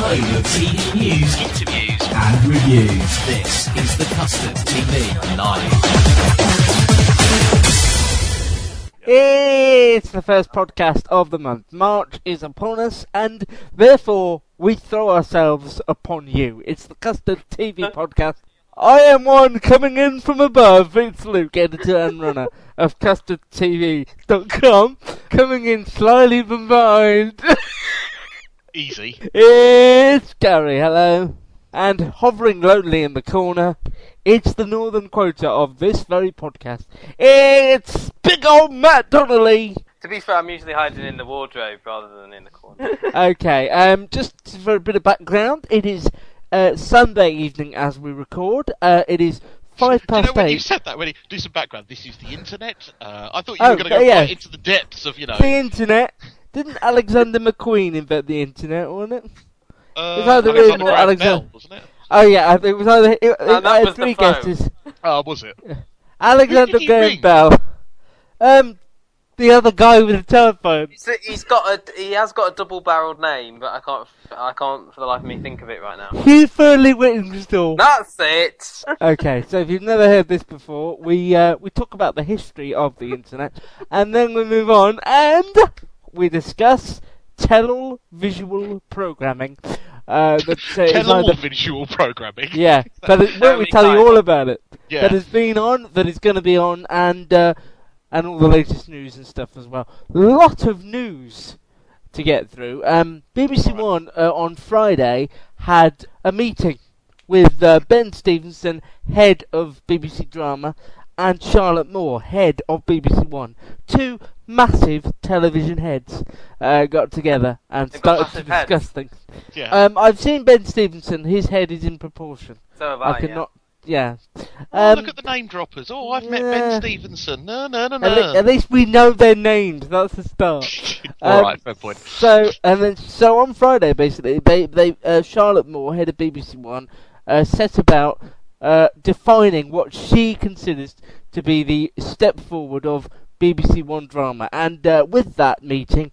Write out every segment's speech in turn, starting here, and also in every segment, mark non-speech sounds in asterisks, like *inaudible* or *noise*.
home of TV news, interviews, and reviews, this is the Custard TV Live. It's the first podcast of the month. March is upon us, and therefore we throw ourselves upon you. It's the Custard TV podcast. I am one coming in from above. It's Luke, editor and runner of CustardTV.com, coming in slyly from behind. *laughs* Easy. It's Gary, hello. And hovering lonely in the corner, it's the northern quota of this very podcast. It's big old Matt Donnelly. To be fair, I'm usually hiding in the wardrobe rather than in the corner. *laughs* Okay, um, just for a bit of background, it is uh, Sunday evening as we record. Uh, it is five Do you past know when you said that? When you do some background, this is the internet. Uh, I thought you Oh, were going to go yeah. right into the depths of you know. The internet. Didn't Alexander McQueen invent the internet, wasn't it? Uh, It's either Alexander him or Graham Alexander- Bell, wasn't it? Oh yeah, I think it was either. It, it, that I had was three phone. guesses. Oh, was it? Alexander Who Graham ring? Bell. Um, the other guy with the telephone. So he's got a he has got a double-barreled name, but I can't I can't for the life of me think of it right now. Hugh Fearnley Whittingstall. That's it. *laughs* Okay, so if you've never heard this before, we uh, we talk about the history of the internet, and then we move on and we discuss televisual programming. Uh, uh, is either Televisual programming. yeah, that is, where we *laughs* tell you all about it. Yeah. That has been on, that is going to be on, and uh, and all the latest news and stuff as well. Lot of news to get through. Um, BBC Right. One uh, on Friday had a meeting with uh, Ben Stephenson, head of BBC Drama, and Charlotte Moore, head of BBC One. Two massive television heads uh, got together and They've started to massive heads. discuss things. Yeah. Um, I've seen Ben Stephenson; his head is in proportion. So have I I. could yeah. not. Yeah. oh, Um, look at the name droppers. Oh, I've met. Ben Stephenson. No, no, no, at, le- no. at least we know their names. That's the start. *laughs* All um, right, fair point. So and then so on Friday, basically, they they uh, Charlotte Moore, head of BBC One, uh, set about uh, defining what she considers to be the step forward of BBC One drama, and uh, with that meeting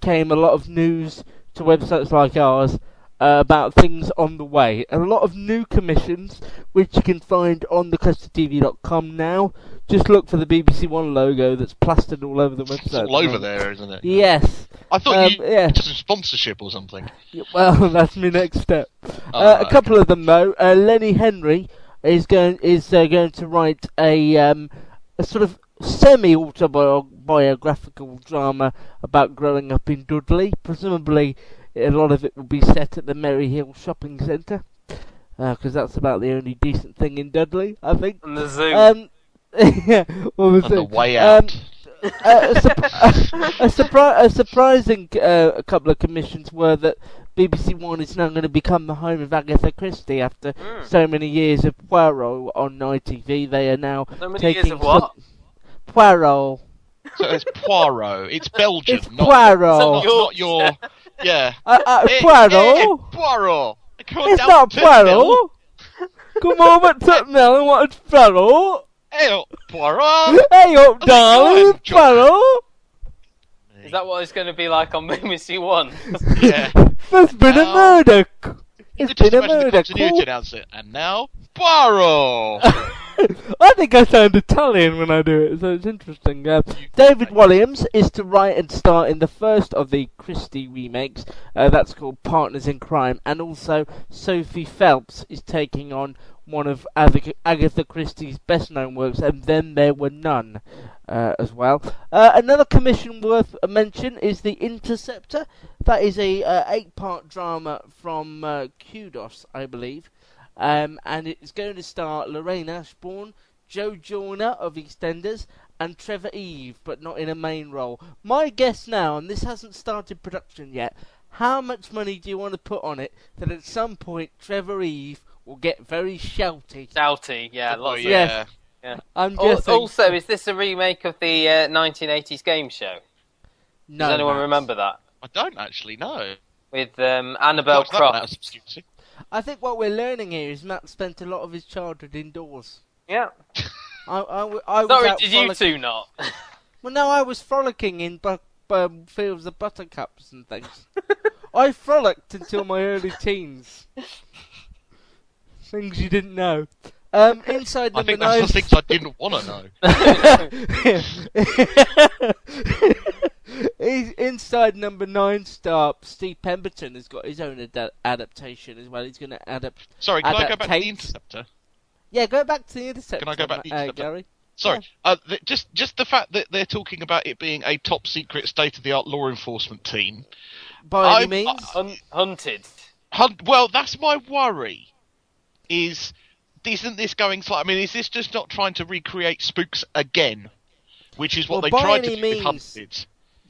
came a lot of news to websites like ours. Uh, about things on the way. And A lot of new commissions, which you can find on thecustardtv.com now. Just look for the BBC One logo that's plastered all over the website. It's all over there, isn't it? Yes. I thought Um, you yeah. some sponsorship or something. Well, *laughs* that's my next step. Oh, uh, a couple of them though. Uh, Lenny Henry is going is uh, going to write a um, a sort of semi autobiographical drama about growing up in Dudley. Presumably, a lot of it will be set at the Merry Hill Shopping Centre because that's about the only decent thing in Dudley, I think. And the zoo. Um, yeah, *laughs* what was On the it? way Um, out. uh, a, sup- *laughs* a, surpri- a surprising uh, a couple of commissions were that BBC One is now going to become the home of Agatha Christie after Mm. so many years of Poirot on ITV. They are now So many taking years of what? some- Poirot. So it's Poirot. It's *laughs* Belgian, It's not, Poirot. not, not your. Yeah. *laughs* Uh, uh, Eh, Poirot. eh, Poirot. Come on it's down not. Poirot. *laughs* Come over to Mill and watch Poirot. Hey, up, Poirot. Hey up, darling, Poirot. Is that what it's going to be like on *laughs* BBC One? *laughs* Yeah. *laughs* There's been a murder. You It's could just been a imagine the murder. continuity Call- announcer. And now, Barrow. I think I sound Italian when I do it, so it's interesting. Uh, David Walliams is to write and star in the first of the Christie remakes. Uh, that's called Partners in Crime, and also Sophie Phelps is taking on one of Agatha Christie's best-known works, and then there were none. Uh, as well. Uh, another commission worth a mention is The Interceptor. That is a uh, eight-part drama from uh, Kudos, I believe, um, and it's going to star Lorraine Ashbourne, Jo Joyner of EastEnders, and Trevor Eve, but not in a main role. My guess now, and this hasn't started production yet, how much money do you want to put on it that at some point Trevor Eve will get very shouty? Shouty, yeah, lots of yeah. I'm Al- guessing. Also, is this a remake of the uh, 1980s game show? no, Does anyone Matt. remember that? I don't actually know. With um, Annabel Watch that one out of Croft. obscurity. I think what we're learning here is Matt spent a lot of his childhood indoors. Yeah. *laughs* I, I, w- I was Sorry, out did you two not? *laughs* Well, no, I was frolicking in bu- um, fields of buttercups and things. *laughs* I frolicked until my early teens. Things you didn't know. Um, *laughs* inside number I number think that's nine. the things I didn't want to know. *laughs* Inside number nine star Steve Pemberton has got his own ad- adaptation as well. He's going to adapt. Sorry, can I go back to the Adaptate. Interceptor? Yeah, go back to the interceptor. Can I go back to the uh, Gary? Sorry, uh, th- just just the fact that they're talking about it being a top secret, state of the art law enforcement team. By any I'm- means. Hun- hunted. Hun- Well, that's my worry. Is isn't this going? Sli- I mean, is this just not trying to recreate Spooks again? Which is what Well, they by tried to any do means- with Hunted.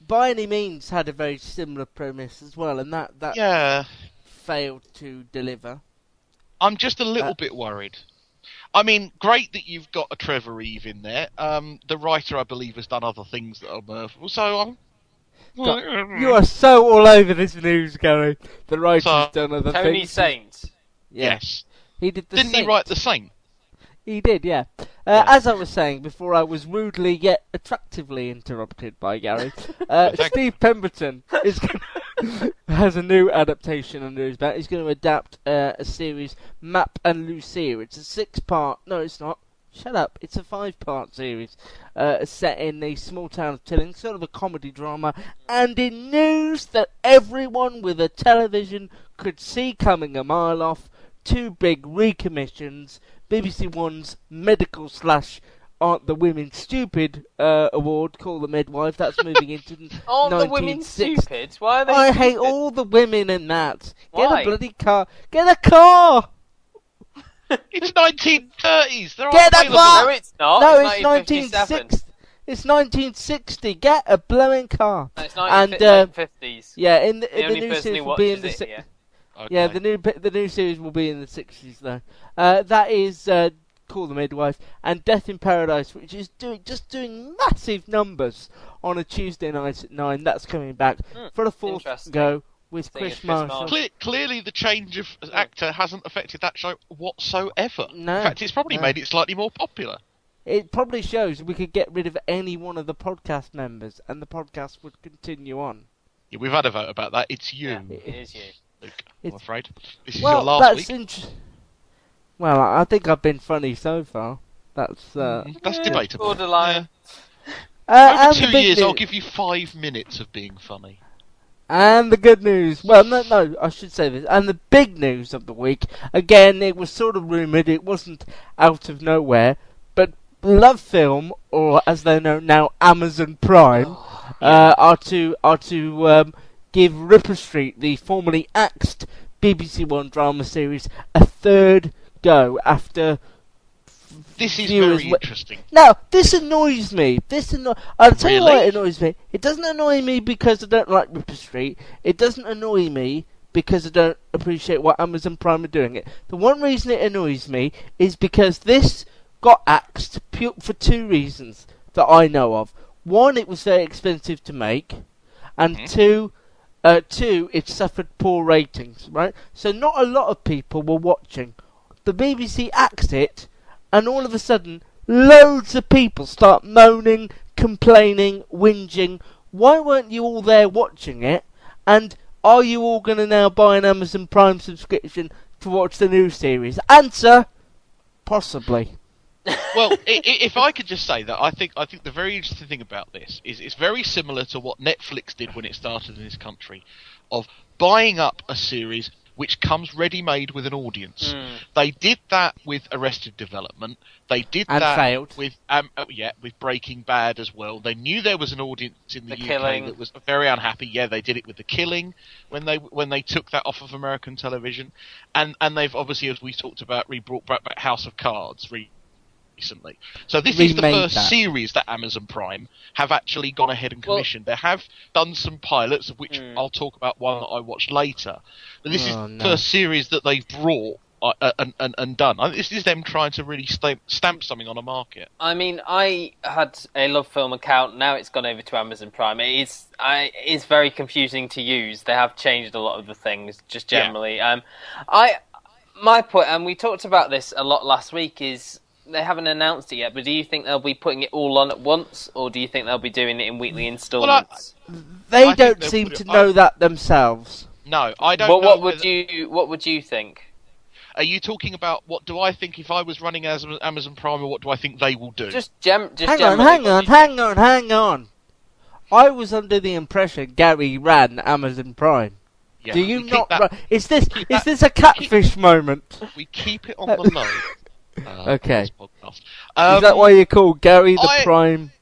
by any means had a very similar premise as well, and that that Yeah, failed to deliver. I'm just a little Uh, bit worried. I mean, great that you've got a Trevor Eve in there. Um, the writer, I believe, has done other things that are mirthful, so I'm. You are so all over this news, Gary. The writer's So- done other things. Tony things. Saint. Yeah. Yes. He did the Didn't he write the Saint? He did, yeah. Uh, As I was saying before, I was rudely yet attractively interrupted by Gary. *laughs* Uh, Steve Pemberton is gonna, *laughs* has a new adaptation under his belt. He's going to adapt uh, a series, Mapp and Lucia. It's a six-part. No, it's not. Shut up. It's a five-part series uh, set in the small town of Tilling, sort of a comedy drama, and in news that everyone with a television could see coming a mile off. Two big recommissions. BBC One's medical slash aren't the women stupid uh, award. Call the midwife. That's *laughs* moving into Aren't the women 1960. stupid? Why are they I stupid? hate all the women in that. Get Why? a bloody car. Get a car. *laughs* It's 1930s. They're Get a car! No, it's not. no, it's it's 1960. It's 1960. Get a blowing car. No, it's And, 1950s. uh, 1950s. Yeah, in the, The in the only new person series will be in the it si- here. Okay. Yeah, the new the new series will be in the sixties though. Uh, that is uh, Call the Midwife and Death in Paradise, which is doing just doing massive numbers on a Tuesday night at nine. That's coming back Hmm, for a fourth interesting. go with Kris Kris Marshall. Marshall- Cle- clearly, the change of actor hasn't affected that show whatsoever. No, In fact, it's probably no. made it slightly more popular. It probably shows we could get rid of any one of the podcast members, and the podcast would continue on. Yeah, we've had a vote about that. It's you, Yeah, it is you. Luke. I'm It's- afraid. This is well, your last that's week. interesting. Well, I I think I've been funny so far. That's uh, Mm, That's Yeah, debatable. Borderline. uh, Over two big years, I'll give you five minutes of being funny. And the good news, well, no, no, I should say this. And the big news of the week, again, it was sort of rumoured, it wasn't out of nowhere, but Love Film, or as they know now, Amazon Prime, uh, are to are to um, give Ripper Street, the formerly axed BBC One drama series, a third go after This is very wi- interesting. now, this annoys me. This anno- I'll tell you why it annoys me. It doesn't annoy me because I don't like Ripper Street. It doesn't annoy me because I don't appreciate what Amazon Prime are doing it. The one reason it annoys me is because this got axed pu- for two reasons that I know of. One, it was very expensive to make, and Mhm. two, uh, two, it suffered poor ratings. Right, so not a lot of people were watching. The BBC axed it, and all of a sudden, loads of people start moaning, complaining, whinging. Why weren't you all there watching it? And are you all going to now buy an Amazon Prime subscription to watch the new series? Answer: Possibly. Well, if I could just say that, I think I think the very interesting thing about this is it's very similar to what Netflix did when it started in this country, of buying up a series which comes ready-made with an audience. They did that with Arrested Development. They did And that failed. with um, oh, yeah with Breaking Bad as well. They knew there was an audience in the, The UK Killing. that was very unhappy. Yeah, they did it with The Killing when they when they took that off of American television, and and they've obviously, as we talked about, re-brought back back House of Cards re- recently. So this is the first that. series that Amazon Prime have actually gone ahead and Well- commissioned. they have done some pilots, of which I'll talk about one that I watched later. But this Oh, is the no. first series that they've brought. Uh, uh, and, and, and done. I think this is them trying to really stamp, stamp something on a market. I mean, I had a Love Film account. Now it's gone over to Amazon Prime. It is, I, it is very confusing to use. They have changed a lot of the things, just Yeah. generally. Um, I, my point, and we talked about this a lot last week, is they haven't announced it yet. But do you think they'll be putting it all on at once, or do you think they'll be doing it in weekly instalments? They think don't seem to know I- that themselves. No, I don't. what, know what would whether- you, what would you think? Are you talking about what do I think if I was running as Amazon Prime, or what do I think they will do? Just gem, just Hang on, hang on, hang on, hang on. I was under the impression Gary ran Amazon Prime. Yeah, Do you not? that- Run, is this is that- this a catfish moment? We keep it on *laughs* the low. Uh, Okay. this podcast. Um, is that why you call Gary the I- Prime?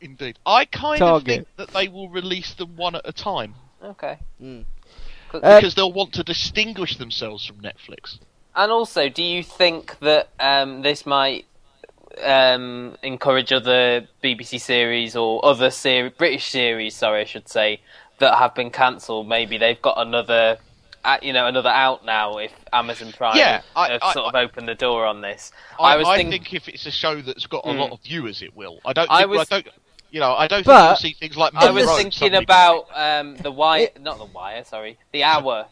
Indeed, I kind Target. of think that they will release them one at a time Okay. Mm. 'Cause- Uh, because they'll want to distinguish themselves from Netflix. And also, do you think that um, this might um, encourage other BBC series or other ser- British series, sorry, I should say, that have been cancelled? Maybe they've got another, uh, you know, another out now. If Amazon Prime Yeah, I- have I- sort of opened the door on this, I, I was I think- think if it's a show that's got a Hmm. lot of viewers, it will. I don't. I was- I don't. You know, I don't But- think you'll see things like. I Monroe was thinking about um, the wire, not the wire, sorry, the hour.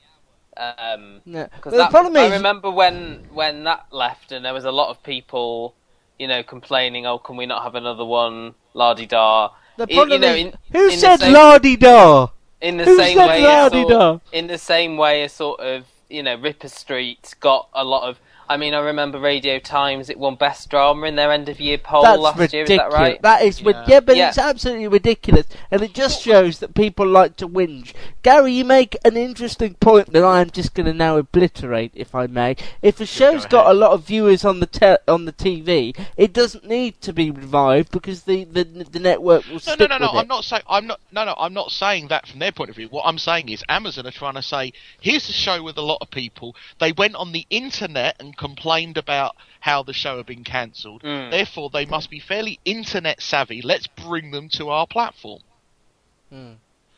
Um, No. Because The problem I is, remember when when that left, and there was a lot of people, you know, complaining, "Oh, can we not have another one?" La di da. the you problem know, is, in- who in said same- la di da? In the Who same way, sort, in the same way, a sort of you know, Ripper Street got a lot of. I mean, I remember Radio Times. It won Best Drama in their end of year poll That's last ridiculous. year. Is that right? That is, Yeah. yeah, but Yeah. it's absolutely ridiculous, and it just shows that people like to whinge. Gary, you make an interesting point that I am just going to now obliterate, if I may. If a show's go got a lot of viewers on the te- on the TV, it doesn't need to be revived because the the, the network will No, stick no, no, no. with. I'm not saying. I'm not. No, no. I'm not saying that from their point of view. What I'm saying is, Amazon are trying to say, here's a show with a lot of people. They went on the internet and complained about how the show had been cancelled. Mm. Therefore, they must be fairly internet savvy. Let's bring them to our platform. Hmm.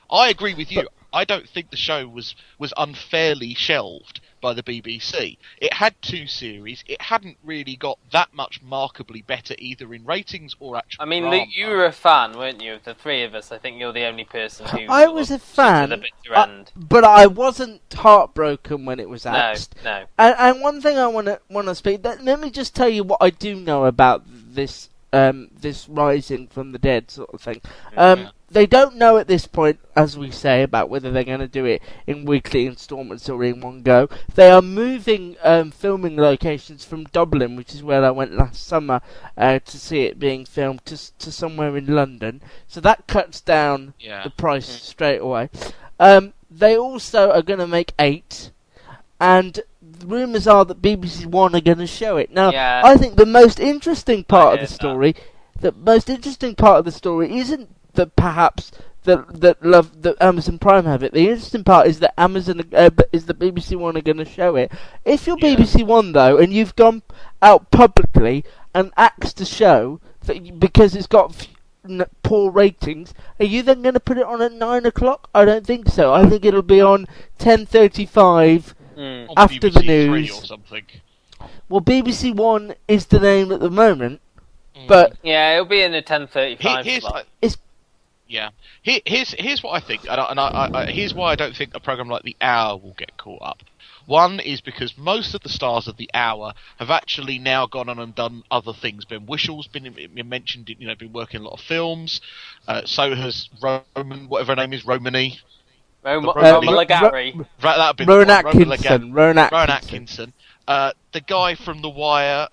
I agree with you. I don't think the show was was unfairly shelved by the BBC. It had two series. It hadn't really got that much markedly better either in ratings or actual. I mean, drama. Luke, you were a fan, weren't you? Of the three of us, I think you're the only person who. I was a fan, To the bitter uh, but I wasn't heartbroken when it was axed. no. And, and one thing I want to want to speak. Let, let me just tell you what I do know about this um, this rising from the dead sort of thing. Um, They don't know at this point, as we say, about whether they're going to do it in weekly instalments or in one go. They are moving um, filming locations from Dublin, which is where I went last summer uh, to see it being filmed, to to somewhere in London. So that cuts down Yeah. the price straight away. Um, they also are going to make eight, and rumours are that BBC One are going to show it. Now, Yeah. I think the most interesting part of heard the that. story, the most interesting part of the story, isn't that perhaps that that love that Amazon Prime have it. The interesting part is that Amazon uh, is the BBC One are going to show it. If you're Yeah. BBC One though, and you've gone out publicly and axed a show that because it's got f- n- poor ratings, are you then going to put it on at nine o'clock? I don't think so. I think it'll be on ten thirty-five. Mm. On after the BBC Three news. or something. Well, BBC One is the name at the moment, Mm. but Yeah, it'll be in the 10:35 here's slot. It's- yeah. Here, here's here's what I think, and, I, and I, I, I- here's why I don't think a program like the Hour will get caught up. One is because most of the stars of the Hour have actually now gone on and done other things. Ben Whishaw's been, been mentioned, you know, been working a lot of films. Uh, so has Roman, whatever her name is, Romany. Roma, Uh, Roma Ro- Legari. Right, that'd be Rowan the Roman Atkinson. Rowan Atkinson. Rowan Atkinson. Uh, the guy from The Wire.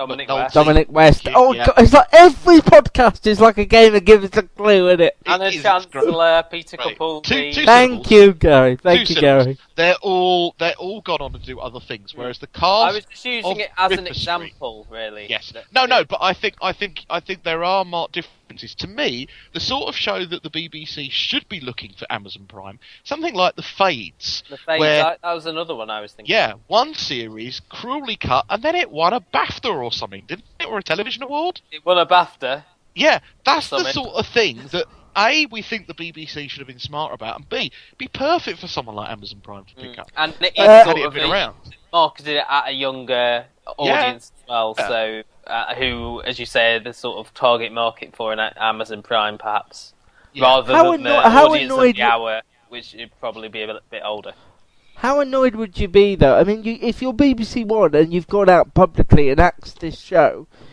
Dominic Nolte. West. Dominic West. Yeah, Oh, yeah. God, it's like every podcast is like a game that gives us a clue in it. And It the is Chancellor, Peter Right. Capaldi. Two- two Thank syllables. you, Gary. Thank Two you, syllables. Gary. They're all they're all gone on to do other things, whereas the cards I was just using it as an Ripper Street- example, really. Yes. No, no, but I think I think I think there are marked differences. To me, the sort of show that the BBC should be looking for Amazon Prime, something like The Fades, The Fades, where that, that was another one I was thinking. yeah, one series cruelly cut, and then it won a BAFTA or something, didn't it, or a television award? It won a BAFTA. Yeah, that's the sort of thing that a we think the BBC should have been smart about, and b be perfect for someone like Amazon Prime to pick up. And it Uh, is Had sort it of been around. marketed it at a younger audience well, Yeah. so uh, who, as you say, the sort of target market for an Amazon Prime, perhaps, Yeah. rather How than anno- the audience of the hour, which would probably be a bit, bit older. How annoyed would you be, though? I mean, you, if you're BBC One and you've gone out publicly and axed this show, y-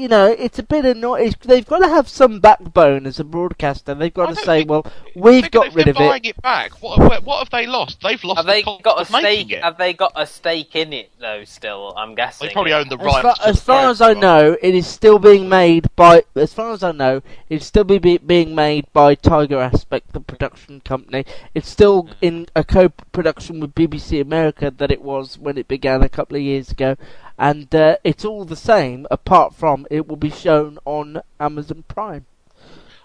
you know, it's a bit annoying. They've got to have some backbone as a broadcaster. They've got I to say, think- well, we've got rid of it. buying it back. What, what, what have they lost? They've lost Have the they got a stake? Have they got a stake in it though? Still, I'm guessing. They probably own the As rights. far, to as the far as I know, it is still being made by. As far as I know, it's still be, be, being made by Tiger Aspect, the production company. It's still hmm. in a co-production with BBC America that it was when it began a couple of years ago, and uh, it's all the same. Apart from it will be shown on Amazon Prime.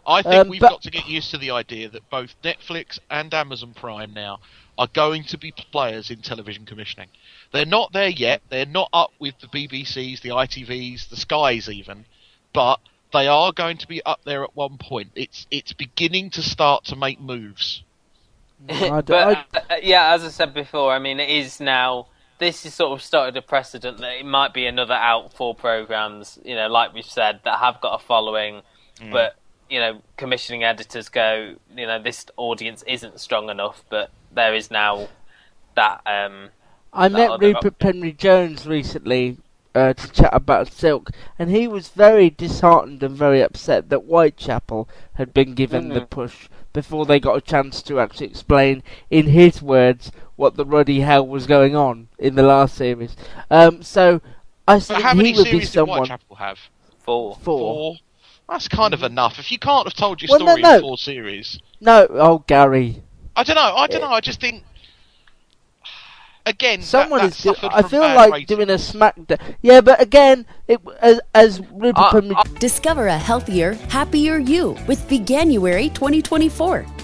I think Um, we've but- got to get used to the idea that both Netflix and Amazon Prime now are going to be players in television commissioning. They're not there yet. They're not up with the BBCs, the ITVs, the Skies even, but they are going to be up there at one point. It's it's beginning to start to make moves. *laughs* But uh, yeah, as I said before, I mean, it is now. This has sort of started a precedent that it might be another out for programs. You know, like we've said, that have got a following, Mm. but you know, commissioning editors go, you know, this audience isn't strong enough, but there is now that. um I that met Rupert Penry Jones recently uh, to chat about Silk, and he was very disheartened and very upset that Whitechapel had been given the Mhm. push before they got a chance to actually explain, in his words, what the ruddy hell was going on in the last series. Um, so I But think how many he would be series did someone. Whitechapel have? Four. Four. That's kind of enough. If you can't have told your Well, story no. in four series, No, oh Gary, I don't know. I don't know. I just think. Again, that- someone that is. Do- I feel like ratings. doing a smackdown. Yeah, but again, it as as Rupert Uh, Penry Discover a healthier, happier you with Veganuary 2024.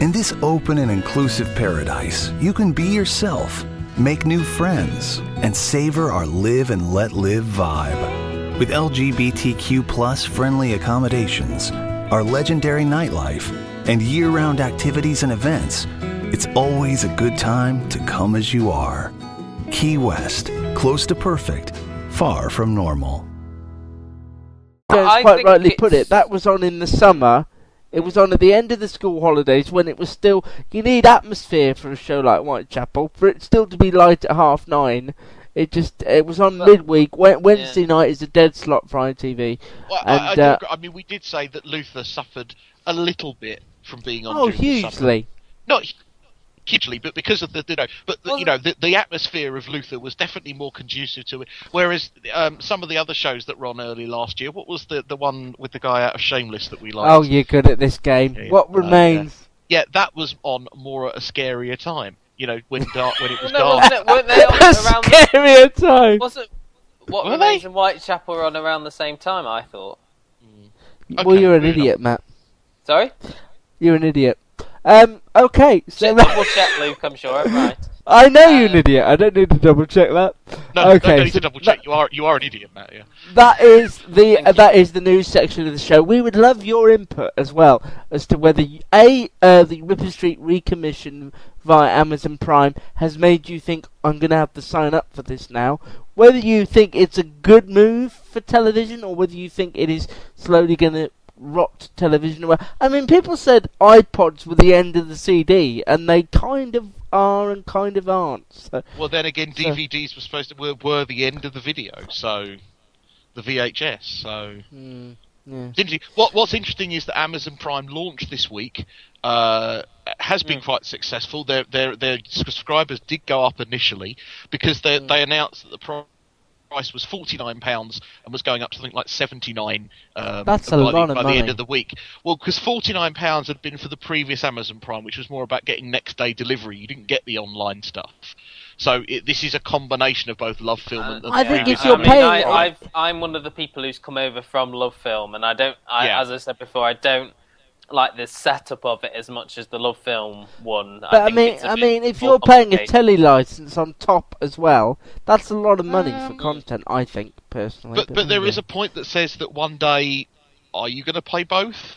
In this open and inclusive paradise, you can be yourself, make new friends, and savor our live and let live vibe. With LGBTQ plus friendly accommodations, our legendary nightlife, and year round activities and events, it's always a good time to come as you are. Key West, close to perfect, far from normal. Jones I quite rightly put it. That was on in the summer. It was on at the end of the school holidays when it was still. You need atmosphere for a show like Whitechapel for it still to be light at half nine. It just it was on But- midweek. Wed- Wednesday night is a dead slot for ITV. Well, I, I, and, uh. I mean, we did say that Luther suffered a little bit from being on. Oh, hugely. Not hugely, but because of the you know, but the, Well, you know, the, the atmosphere of Luther was definitely more conducive to it. Whereas um, some of the other shows that were on early last year, what was the the one with the guy out of Shameless that we liked? Oh, you're good at this game. Yeah, yeah. What Uh, remains? yeah, that was on more at a scarier time. You know, when *laughs* dark, when it was no, dark. wasn't it? Weren't they on *laughs* A around? The, scarier time. wasn't what Were remains they? in Whitechapel were on around the same time? I thought. well, Okay, you're an fair idiot, Matt. Sorry. You're an idiot. Um. Okay. So *laughs* Double check, Luke. I'm sure I'm right. I know you're an idiot. I don't need to double check that. No, okay. no, no need so to double check. You are you are an idiot, Matt. Yeah. That is the uh, that is the news section of the show. We would love your input as well as to whether you, a uh, the Ripper Street recommission via Amazon Prime has made you think I'm going to have to sign up for this now. whether you think it's a good move for television or whether you think it is slowly going to rot television away. I mean, people said iPods were the end of the CD, and they kind of are and kind of aren't. So, Well, then again, So- DVDs were supposed to were, were the end of the video, so the VHS. So mm, yeah. Interesting. What What's interesting is that Amazon Prime launched this week. Uh, has been quite successful. Their their their subscribers did go up initially because they they announced that the pro- price was forty nine pounds and was going up to something like seventy nine. Um, That's a by lot the, of by the end of the week. Well, because forty nine pounds had been for the previous Amazon Prime, which was more about getting next day delivery. You didn't get the online stuff. So it, this is a combination of both Love Film and. and I think previous if you're I mean, paying- I, I've, I'm one of the people who's come over from Love Film, and I don't. I, Yeah. As I said before, I don't like the setup of it as much as the Love Film one. But I, think mean, it's a I mean, if you're paying a complicated. telly license on top as well, that's a lot of money for Um, content. I think personally. But but there anyway. is a point that says that one day, are you going to play both?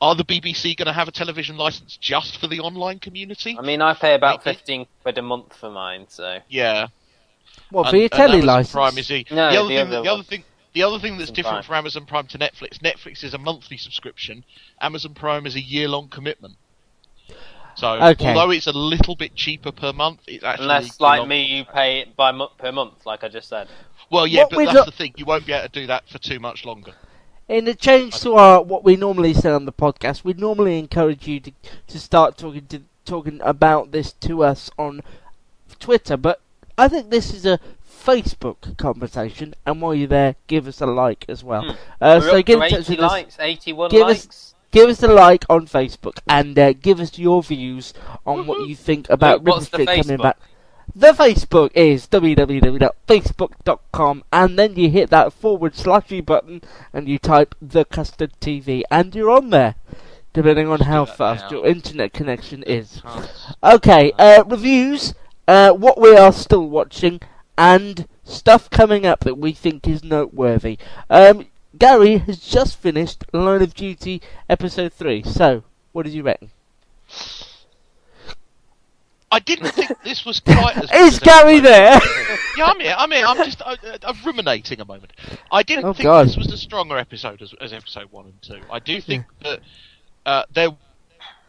Are the BBC going to have a television license just for the online community? I mean, I pay about Maybe. fifteen quid a month for mine, so yeah. what for And- your and telly Amazon license. Prime is the, No, the other the thing. other the other thing. The other thing that's Amazon different Prime. from Amazon Prime to Netflix, Netflix is a monthly subscription. Amazon Prime is a year-long commitment. So, Okay. although it's a little bit cheaper per month, it's actually unless like long- me, you pay it by mo- per month, like I just said. Well, yeah, What but that's lo- the thing. You won't be able to do that for too much longer. In a change to our what we normally say on the podcast, we normally encourage you to to start talking to talking about this to us on Twitter, but I think this is a Facebook conversation, and while you're there, give us a like as well. Hmm. Uh, so get in touch 80 with us. eighty-one Give us- likes. Give us a like on Facebook and uh, give us your views on what you think about Wait, what's the Ripper Street coming back. The Facebook is www.facebook.com and then you hit that forward slashy button and you type the custard TV and you're on there. Depending on how fast now. your internet connection is. Okay, uh, reviews, uh, what we are still watching, and stuff coming up that we think is noteworthy. Um, Gary has just finished Line of Duty Episode 3, so what did you reckon? I didn't think this was quite as. *laughs* Is good as Gary there? yeah, I'm here. I'm here. I'm just uh, uh, I'm ruminating a moment. I didn't Oh, think God. this was a stronger episode as, as episode one and two. I do think that uh, there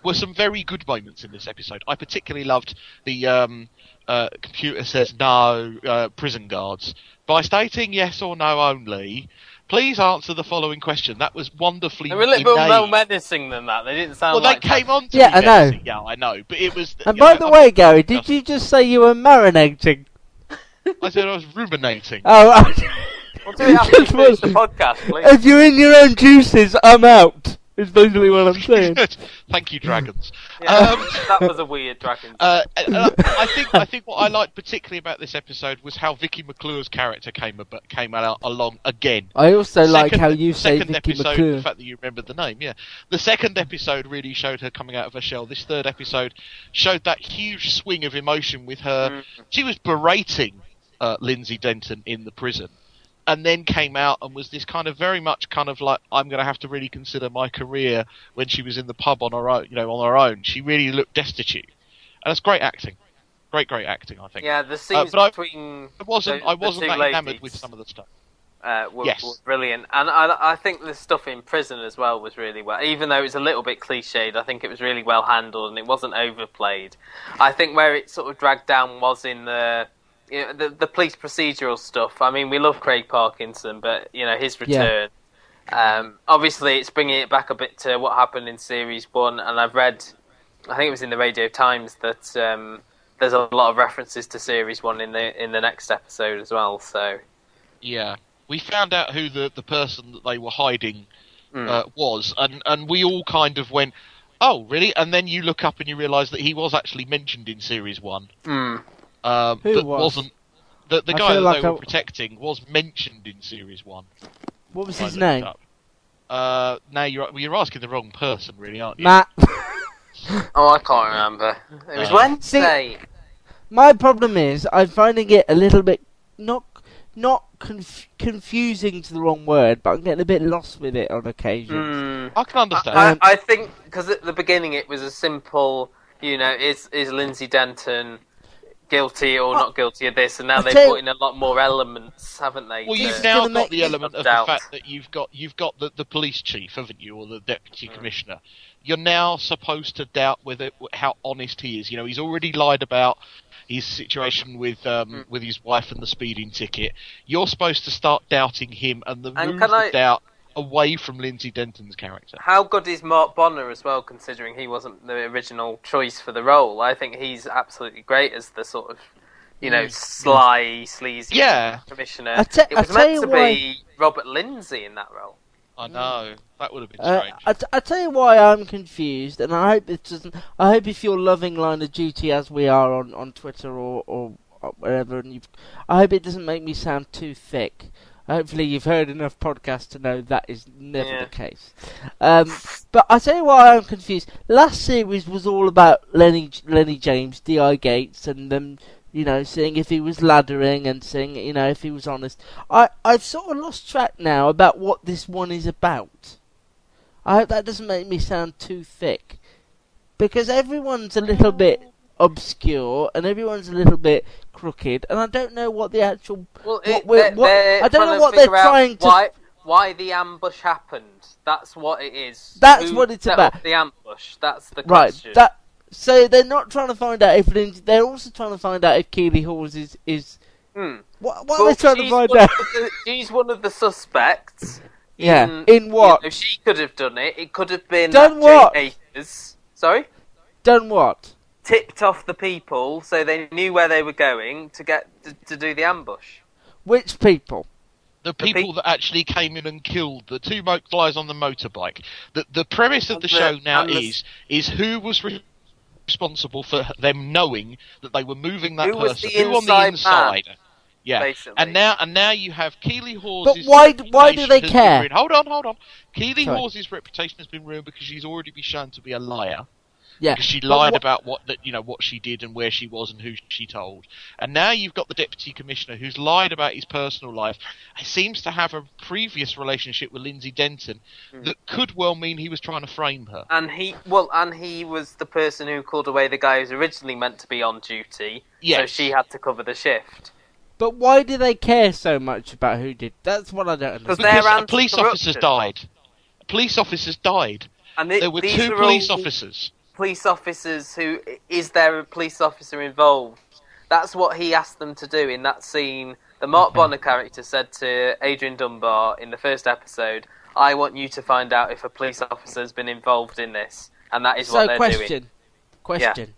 were some very good moments in this episode. I particularly loved the um, uh, computer says no uh, prison guards by stating yes or no only. Please answer the following question. That was wonderfully. They were a little bit more menacing than that. They didn't sound Well, like they came on to Yeah, be I know. menacing. Yeah, I know. But it was. And by know, the I- way, Gary, did just- you just say you were marinating? I said I was ruminating. Oh, We'll *laughs* do it after we finish the podcast, please. if you're in your own juices, I'm out. Is basically what I'm *laughs* saying. Thank you, dragons. Yeah, Um, *laughs* that was a weird dragon. Uh, I I think I think what I liked particularly about this episode was how Vicky McClure's character came ab- came out along again. I also like how you say Vicky episode, McClure. The fact that you remembered the name, yeah. The second episode really showed her coming out of her shell. This third episode showed that huge swing of emotion with her. Mm. She was berating uh, Lindsay Denton in the prison, and then came out and was this kind of very much kind of like I'm going to have to really consider my career when she was in the pub on her own. You know, on her own. She really looked destitute, and that's great acting. Great, great acting. I think. yeah, the scenes but I- between I wasn't. the- I wasn't that enamored with some of the stuff. uh, were, Yes. were brilliant. And I, I think the stuff in prison as well was really well. Even though it was a little bit cliched, I think it was really well handled and it wasn't overplayed. I think where it sort of dragged down was in the. You know, the the police procedural stuff. I mean, we love Craig Parkinson, but you know his Yeah. return. Um, obviously, it's bringing it back a bit to what happened in series one, and I've read, I think it was in the Radio Times that um, there's a lot of references to series one in the in the next episode as well. So Yeah, we found out who the the person that they were hiding Mm. uh, was, and and we all kind of went, "Oh, really?" And then you look up and you realise that he was actually mentioned in series one. mm. Um, Who but was? not the the I guy that like they I- were protecting was mentioned in series one. What was I his name? up. Uh, now you're well, you're asking the wrong person, really, aren't you? Matt. *laughs* Oh, I can't remember. It was Uh, Wednesday. My problem is I'm finding it a little bit not not conf- confusing to the wrong word, but I'm getting a bit lost with it on occasion. Mm. I can understand. I, Um, I think because at the beginning it was a simple, you know, is is Lindsay Denton guilty or not guilty of this, and now I they've tell brought in a lot more elements, haven't they? Well, to- you've now got the element of doubt. the fact that you've got you've got the, the police chief, haven't you, or the Mm. deputy commissioner? You're now supposed to doubt whether how honest he is. You know, he's already lied about his situation with um, Mm. with his wife and the speeding ticket. You're supposed to start doubting him and the And move can the I- doubt away from Lindsay Denton's character. How good is Mark Bonnar as well, considering he wasn't the original choice for the role? I think he's absolutely great as the sort of, you know, sly, sleazy Mm. Yeah. commissioner. I te- it was I meant to why- be Robert Lindsay in that role. I know that would have been Uh, strange. I, t- I tell you why I'm confused, and I hope it doesn't. I hope if you're loving Line of Duty as we are on, on Twitter or, or wherever, and you've, I hope it doesn't make me sound too thick. Hopefully, you've heard enough podcasts to know that is never Yeah. the case. Um, but I tell you why I'm confused. Last series was all about Lenny Lenny James, Di Gates, and them. You know, seeing if he was laddering and seeing, you know, if he was honest. I I've sort of lost track now about what this one is about. I hope that doesn't make me sound too thick. Because everyone's a little bit obscure and everyone's a little bit crooked, and I don't know what the actual. Well, what it, they're, what- they're I don't know what they're trying to. Why, why the ambush happened? That's what it is. That's Who what it's about. The ambush. That's the Right, question. that. So they're not trying to find out if Lindsay. They're also trying to find out if Keeley Hawes is is. Hmm. What, what Well, are they trying to she's find one out? of the- she's one of the suspects. *laughs* Yeah, in, in what? You know, she could have done it. It could have been Done what? Sorry. Done what? Tipped off the people so they knew where they were going to get to, to do the ambush. Which people? the the people that actually came in and killed the two mo- guys on the motorbike. The the premise of the the- show now the- is is who was re- responsible for them knowing that they were moving that Who person, the who on the inside inside. Yeah, basically. and now and now you have Keeley Hawes. But why why do they care? Hold on, hold on. Keeley Sorry. Hawes' reputation has been ruined because she's already been shown to be a liar. Yeah, because she lied wha- about what that you know what she did and where she was and who she told. And now you've got the deputy commissioner who's lied about his personal life. He seems to have a previous relationship with Lindsay Denton Hmm. that could well mean he was trying to frame her. And he well, and he was the person who called away the guy who's originally meant to be on duty. So she had to cover the shift. But why do they care so much about who did? That's what I don't understand. They're Because a police anti-corruption. officers died. Police officers died. And it, There were two police all officers. Police officers who is there a police officer involved? That's what he asked them to do in that scene. The Mark mm-hmm. Bonnar character said to Adrian Dunbar in the first episode, "I want you to find out if a police officer has been involved in this," and that is so what they're question, doing. question.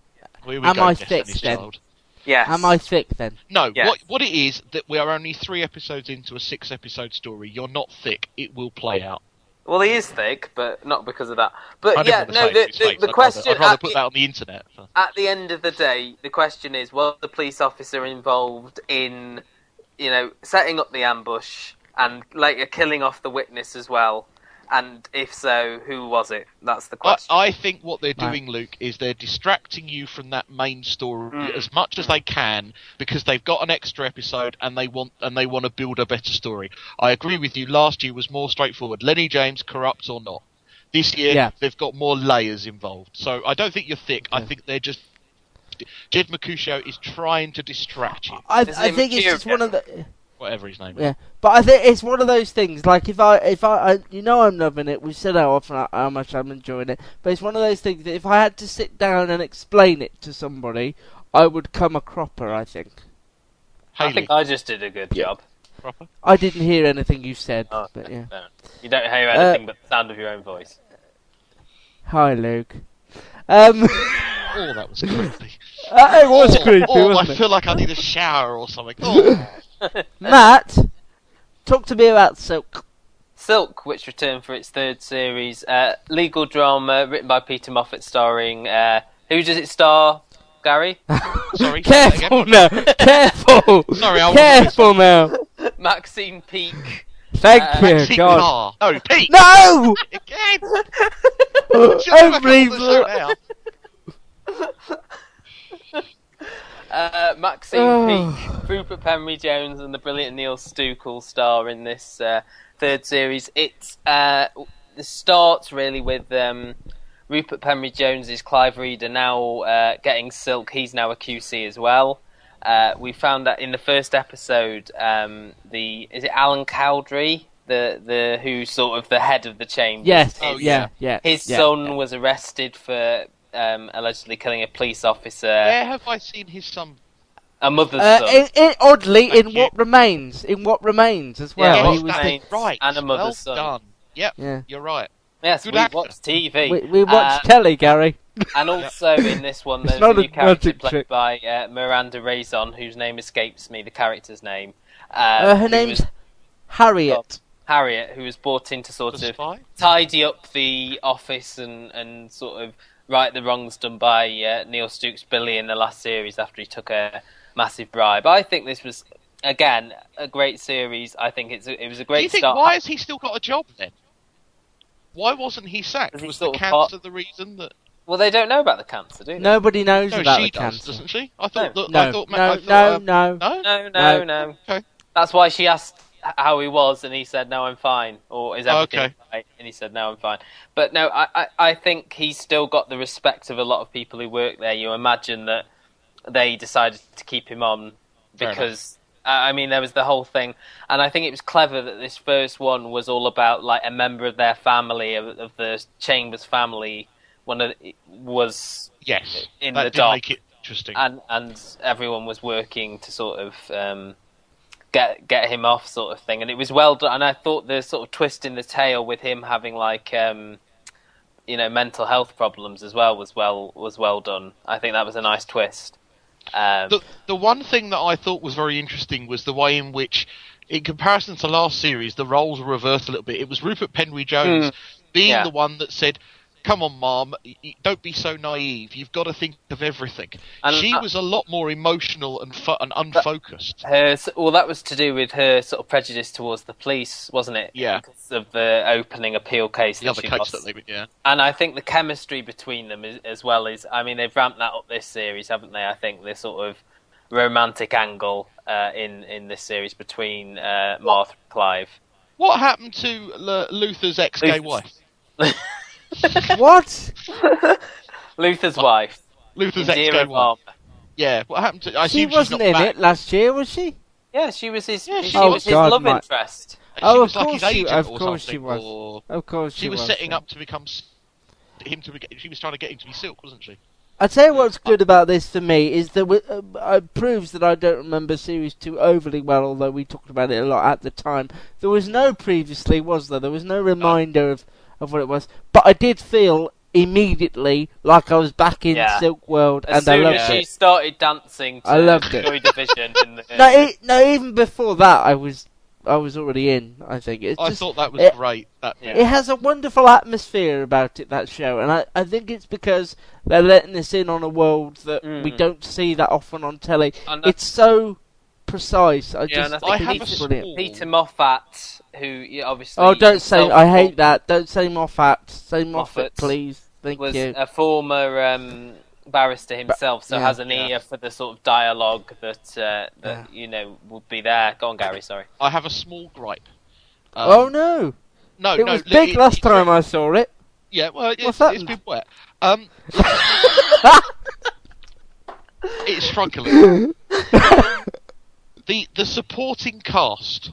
Here we Am go, I Destiny thick then? Child. Yes. Am I thick then? No, Yes. what what it is that we are only three episodes into a six episode story. You're not thick. It will play oh. out. Well, he is thick, but not because of that. But yeah, no. The, the, the question I'd rather, I'd rather at, put the, that on the internet. at the end of the day, the question is: Was the police officer involved in, you know, setting up the ambush and later killing off the witness as well? And if so, who was it? That's the question. I think what they're Right. doing, Luke, is they're distracting you from that main story Mm. as much as they can because they've got an extra episode and they want and they want to build a better story. I agree with you. Last year was more straightforward. Lenny James, corrupt or not. This year Yeah. they've got more layers involved. So I don't think you're thick. I think they're just. Jed Mercurio is trying to distract you, I, I think it's just one of the. Whatever his name is. Yeah, but I think it's one of those things. Like if I, if I, I you know, I'm loving it. We've said how often how much I'm enjoying it. But it's one of those things that if I had to sit down and explain it to somebody, I would come a cropper. I think. I think I just did a good Yeah. job. proper. I didn't hear anything you said, Oh, but yeah. No. You don't hear Uh, anything but the sound of your own voice. Hi, Luke. Um, *laughs* Oh, that was creepy. *laughs* uh, it was oh, creepy, oh, wasn't I it? feel like I need a shower or something. *laughs* Oh. *laughs* Matt, talk to me about Silk. Silk, which returned for its third series, uh, legal drama written by Peter Moffat, starring uh, who does it star? Gary, Sorry. say that again. Careful now, careful. Sorry, I wasn't careful now. Maxine Peake. Thank Uh, you, Maxine God. Carr. No, Pete. No, Again. Just go back on the show Every- now. Uh, Maxine Oh. Peake, Rupert Penry Jones, and the brilliant Neil Stuke star in this uh, third series. It uh, it starts really with um, Rupert Penry Jones's Clive Reader now uh, getting Silk. He's now a QC as well, uh, we found that in the first episode, um, the is it Alan Cowdrey, the the who's sort of the head of the chamber. Yes. Oh, yeah. Yeah. His yeah. son was arrested for um, allegedly killing a police officer. Where have I seen his son? A mother's Uh, son. in, in, oddly, Thank in you. what remains, in what remains as well. Yeah, he was that the- right. and a mother's well son. done. Yep, yeah. you're right. yes, good we actor. watched TV. We, we watched Uh, telly, Gary. And also in this *laughs* one, there's not a a new character played trick. by uh, Miranda Raison, whose name escapes me, the character's name. Uh, Uh, her name's was Harriet. Harriet, who was brought in to sort The of spy. tidy up the office and, and sort of right the wrongs done by uh, Neil Stuke's Billy in the last series after he took a massive bribe. I think this was again a great series. I think it's a, it was a Do you great think start. why has he still got a job then? Why wasn't he sacked? He Was the sort cancer part- the reason that? Well, they don't know about the cancer, do they? Nobody knows No, about she the does, cancer. doesn't she? I thought. No. that- No, I thought, no, I thought, no, um, no. no. No, no, No. no. Okay. That's why she asked h- how he was, and he said, "No, I'm fine," or "Is everything Okay. right?" And he said, "No, I'm fine." But no, I, I, I think he's still got the respect of a lot of people who work there. You imagine that they decided to keep him on because. I I mean, there was the whole thing, and I think it was clever that this first one was all about like a member of their family, of, of the Chambers family, one of the, was Yes. in that the did dock. make it interesting. and and everyone was working to sort of um, get get him off, sort of thing. And it was well done. And I thought the sort of twist in the tail with him having like um, you know mental health problems as well was well was well done. I think that was a nice twist. Um, the the one thing that I thought was very interesting was the way in which, in comparison to last series, the roles were reversed a little bit. It was Rupert Penry Jones Mm. being Yeah. the one that said, "Come on, Mom, don't be so naive. You've got to think of everything." And, she uh, was a lot more emotional and and unfocused. her well, that was to do with her sort of prejudice towards the police, wasn't it? Yeah. Because of the opening appeal case. the that other she case lost. that they, yeah, and I think the chemistry between them is, as well is. I mean, they've ramped that up this series, haven't they? I think this sort of romantic angle uh, in in this series between uh, Martha and Clive. what happened to L- Luther's ex-gay Luther's- wife? *laughs* *laughs* What? *laughs* Luther's wife, Luther's ex-gay wife. Yeah, what happened to? I She wasn't in back. it last year, was she? Yeah, she was his. Yeah, she she was was. his love my- interest. She Oh, was of like course his she- agent of course she was. or- Of course she, She was setting yeah. up to become him to. Be, she was trying to get him to be Silk, wasn't she? I tell you what's good about this for me is that we- uh, it proves that I don't remember series two overly well, although we talked about it a lot at the time. There was no previously, was there? There was no reminder of, of what it was, but I did feel immediately like I was back in Yeah. Silk World, As and I soon loved as she started dancing, to I loved it. Joy Division. In the, No, it, no, even before that, I was I was already in. I think it's I just thought that was it- great. That Yeah. It has a wonderful atmosphere about it, that show, and I, I think it's because they're letting us in on a world that we Mm. don't see that often on telly. And It's so precise. I Yeah, just and I think I have it's a Peter, small- Peter Moffat, who yeah, obviously Oh, don't say. self- I hate that. Don't say Moffat. Say Moffat, Moffat please. Thank was you. a former um, barrister himself, so yeah. has an Yeah. ear for the sort of dialogue that uh, that Yeah. you know would be there. Go on, Gary. Sorry. I have a small gripe. Um, oh no! no, it no, was big it- last it- time I saw it. Yeah, well, it's, What's happened? it's been wet. Um, *laughs* it's struggling. *laughs* *laughs* the the supporting cast.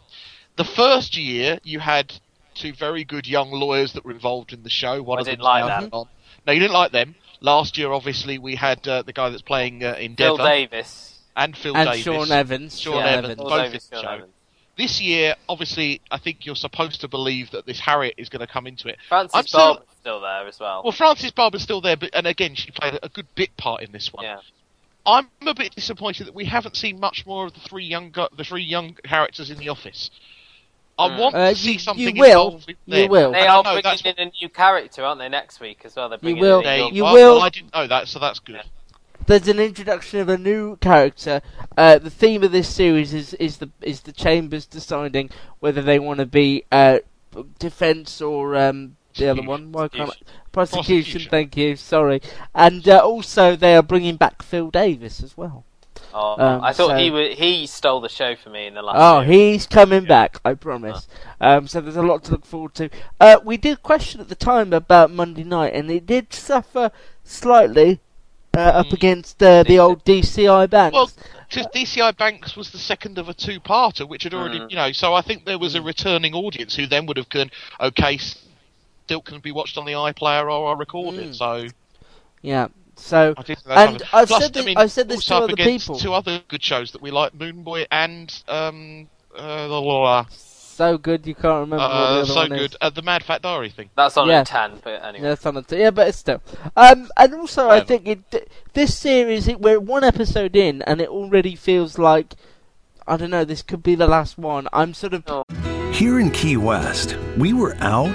The first year you had two very good young lawyers that were involved in the show. One I of didn't them's like now them. No, you didn't like them. Last year, obviously, we had uh, the guy that's playing uh, Phil Endeavour Davis. and Phil and Davis. Shaun Evans. Shaun Yeah, Evans, Phil both Davis, in the show. Evans. This year, obviously, I think you're supposed to believe that this Harriet is going to come into it. Frances I'm still- Barber's still there as well. Well, Frances Barber's still there, but and again, she played a good bit part in this one. yeah. I'm a bit disappointed that we haven't seen much more of the three young gu- the three young characters in the office. I Hmm. want Uh, to see you- something you will. involved with You will. They are know bringing what in a new character, aren't they? Next week as well. They're bringing will. In a they, young- You well, will- well, I didn't know that, so that's good. Yeah. There's an introduction of a new character. Uh, the theme of this series is, is the is the chambers deciding whether they want to be uh, defence or um, the other one. Why can't I? Prosecution, Prosecution. Thank you. Sorry. And uh, also they are bringing back Phil Davis as well. Oh, Um, I thought so- he was, he stole the show for me in the last. Oh, series. he's coming back, I promise. Um, so there's a lot to look forward to. Uh, we did question at the time about Monday night, and it did suffer slightly uh, up against uh, the old DCI Banks. Well, because DCI Banks was the second of a two-parter, which had already, Mm. you know, so I think there was a returning audience who then would have gone, okay, still can be watched on the iPlayer or I record Mm. it. So yeah. So I think that's And. I've Plus, said thi- I mean, I've said this to other against people. two other good shows that we like, Moone Boy and um, uh, la, la, la, so good you can't remember what the uh, other so one good, is. uh, the Mad Fat Diary thing. That's on Yeah. a ten, but anyway. Yeah, that's on the t- yeah, but it's still. Um, and also I think it this series it, we're one episode in and it already feels like I don't know this could be the last one. I'm sort of Oh. Here in Key West, we were out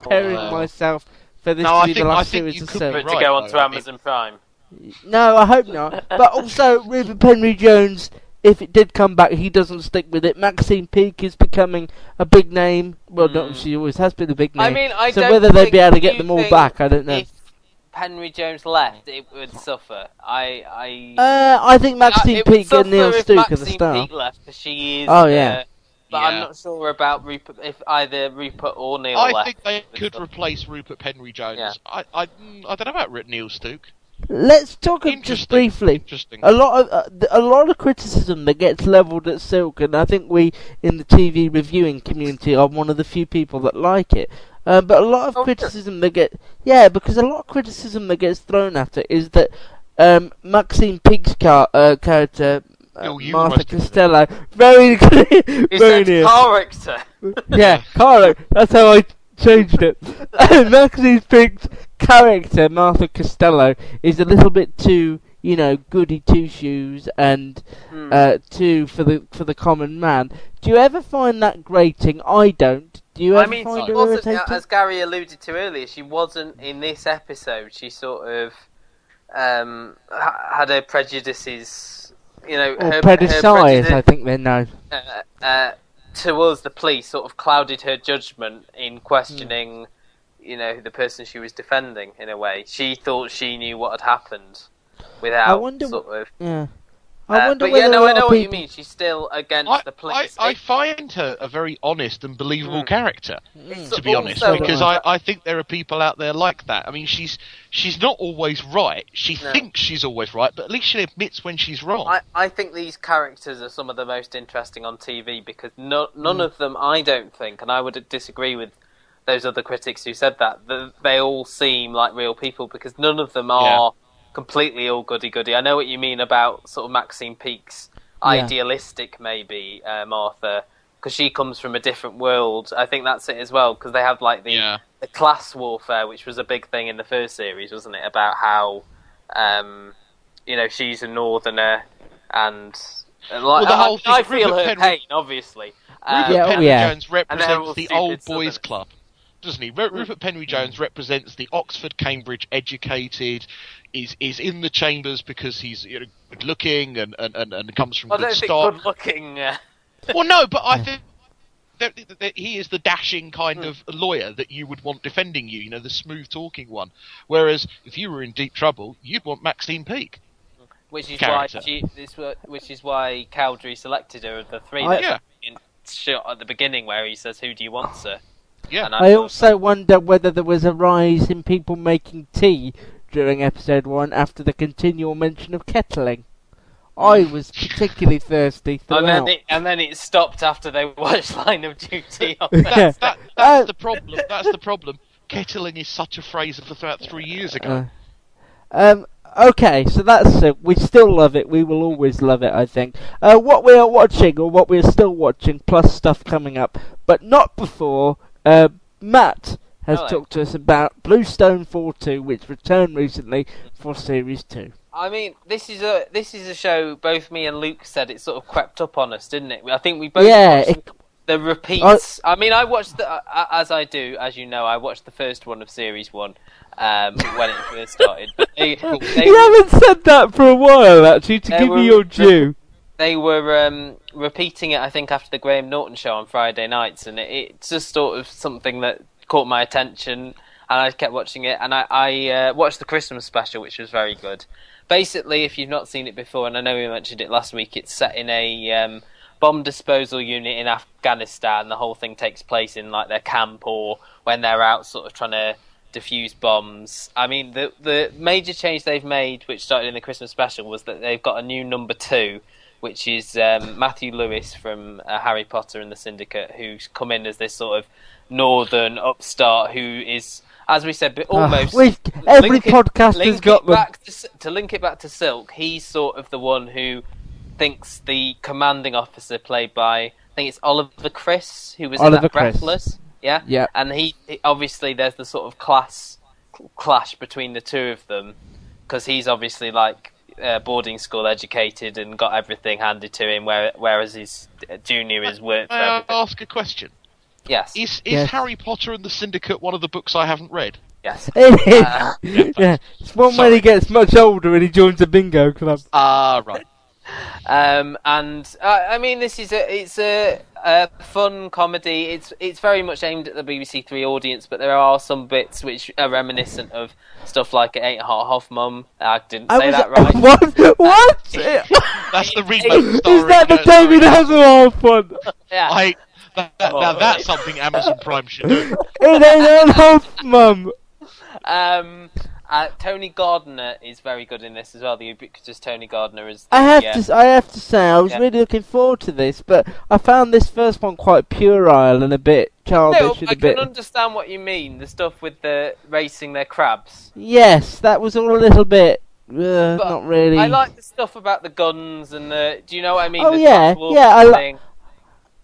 Preparing Uh, myself for this no, to I be think- the I last think series you of could seven. It to go though, onto I mean- Amazon Prime. No, I hope not. *laughs* But also, Rupert Penry Jones, if it did come back, he doesn't stick with it. Maxine Peake is becoming a big name. Well, not she always has been a big name. I mean, I so don't whether they'd be able to get them all back, I don't know. If Penry Jones left, it would suffer. I, I. Uh, I think Maxine Uh, Peake and Neil suffer if Stuke are the Maxine star. Peake left because she is. Oh, yeah. uh, but I'm not sure about Rupert. If either Rupert or Neil I left. think they could suffer. replace Rupert Penry Jones. Yeah. I, I, mm, I don't know about Neil Stuke. Let's talk just briefly. Interesting. A lot of uh, a lot of criticism that gets levelled at Silk, and I think we in the TV reviewing community are one of the few people that like it. Uh, but a lot of Oh, sure. criticism that get yeah, because a lot of criticism that gets thrown at it is that um, Maxine Pig's car- uh, character. Uh, Martha almost did it. Costello, very, *laughs* very near. character. Yeah, Cara. That's how I changed it. *laughs* *laughs* Maxine Peake's character, Martha Costello, is a little bit too, you know, goody two shoes and Hmm. uh, too for the for the common man. Do you ever find that grating? I don't. Do you I ever mean, find she it wasn't, uh, irritating? as Gary alluded to earlier, she wasn't in this episode. She sort of um, had her prejudices, you know, or her, her prejudice, prejudice I think they're known. uh, uh, to us, the police, sort of clouded her judgment in questioning, you know, the person she was defending. In a way, she thought she knew what had happened, without wonder sort of. Yeah. I uh, wonder but yeah, no, a I lot know of what you mean. She's still against I, the police. I It- find her a very honest and believable Mm. character, it's to be honest, because I, I think there are people out there like that. I mean, she's she's not always right. She No. thinks she's always right, but at least she admits when she's wrong. I, I think these characters are some of the most interesting on TV because no, none Mm. of them, I don't think, and I would disagree with those other critics who said that, that they all seem like real people because none of them are completely all goody goody. I know what you mean about sort of Maxine Peake's Yeah. idealistic, maybe, uh, Martha, because she comes from a different world. I think that's it as well because they have like the, Yeah. the class warfare, which was a big thing in the first series, wasn't it? About how, um, you know, she's a northerner and. and like, Well, the whole I, I thing- feel Rupert her Penry- pain, obviously. Um, Rupert Yeah, oh, Penry yeah. Jones represents the old boys club, doesn't he? Rupert Penry Jones represents the Oxford, Cambridge educated. Is is in the chambers because he's you know, good looking and, and, and, and comes from I good don't think stock. good looking. Uh, *laughs* Well, no, but I think that, that- that he is the dashing kind Hmm. of lawyer that you would want defending you. You know, the smooth talking one. Whereas if you were in deep trouble, you'd want Maxine Peake. which is Character. why she, this, which is why Cowdery selected her of the three. I- that Yeah. shot at the beginning where he says, "Who do you want, sir?" Yeah. And I thought- also wonder whether there was a rise in people making tea during episode one after the continual mention of kettling. I was particularly thirsty And throughout. then, it, and then it stopped after they watched *laughs* Line of Duty. on *laughs* Yeah. That's, Uh, the problem. That's the problem. Kettling is such a phrase of about three years ago. Uh, um, Okay, so that's it. We still love it. We will always love it, I think. Uh, what we are watching, or what we are still watching, plus stuff coming up, but not before uh, Matt has Hello. talked to us about Bluestone 4-2, which returned recently for Series 2. I mean, this is a this is a show. Both me and Luke said it sort of crept up on us, didn't it? I think we both Yeah, watched it- the repeats. I mean, I watched the uh, as I do, as you know, I watched the first one of series one um, when it first started. They, *laughs* they, you haven't said that for a while, actually, to give were- you your due. they were um, repeating it, I think, after the Graham Norton show on Friday nights, and it, it's just sort of something that caught my attention, and I kept watching it. And I, I uh, watched the Christmas special, which was very good. Basically, if you've not seen it before, and I know we mentioned it last week, it's set in a um, bomb disposal unit in Afghanistan. The whole thing takes place in like their camp or when they're out, sort of trying to defuse bombs. I mean, the the major change they've made, which started in the Christmas special, was that they've got a new number two, which is um, Matthew Lewis from uh, Harry Potter and the Syndicate, who's come in as this sort of northern upstart who is, as we said, but Ah, almost. we've- every link it- podcast has got it back to, to link it back to Silk. He's sort of the one who thinks the commanding officer, played by I think it's Oliver Chris, who was in Oliver that Chris. Breathless. Yeah, Yeah. and he, he obviously there's the sort of class clash between the two of them because he's obviously like uh, boarding school educated and got everything handed to him, where, whereas his uh, junior is worked May I everything. ask a question? Yes, Is is Yes. Harry Potter and the Syndicate one of the books I haven't read? yes. *laughs* It is. Uh, *laughs* yeah, it's one when Sorry. he gets much older and he joins a bingo club. Ah, right. *laughs* Um, and uh, I mean, this is a it's a, a fun comedy. It's it's very much aimed at the BBC Three audience, but there are some bits which are reminiscent of stuff like it ain't hot Hoff Mum. I didn't I say was- that right. What? What? That's the remake. Is that the David Hasselhoff one? Yeah. I, that, that- now that's something Amazon Prime should do. *laughs* It ain't Hasselhoff, mum. Um, uh, Tony Gardner is very good in this as well. The ubiquitous Tony Gardner is. I have yeah. to. s- I have to say, I was Yeah. really looking forward to this, but I found this first one quite puerile and a bit childish No, and I a bit. can understand what you mean. The stuff with the racing their crabs. Yes, that was all a little bit. Uh, not really. I like the stuff about the guns and the. Do you know what I mean? Oh, the yeah, yeah, I li- thing.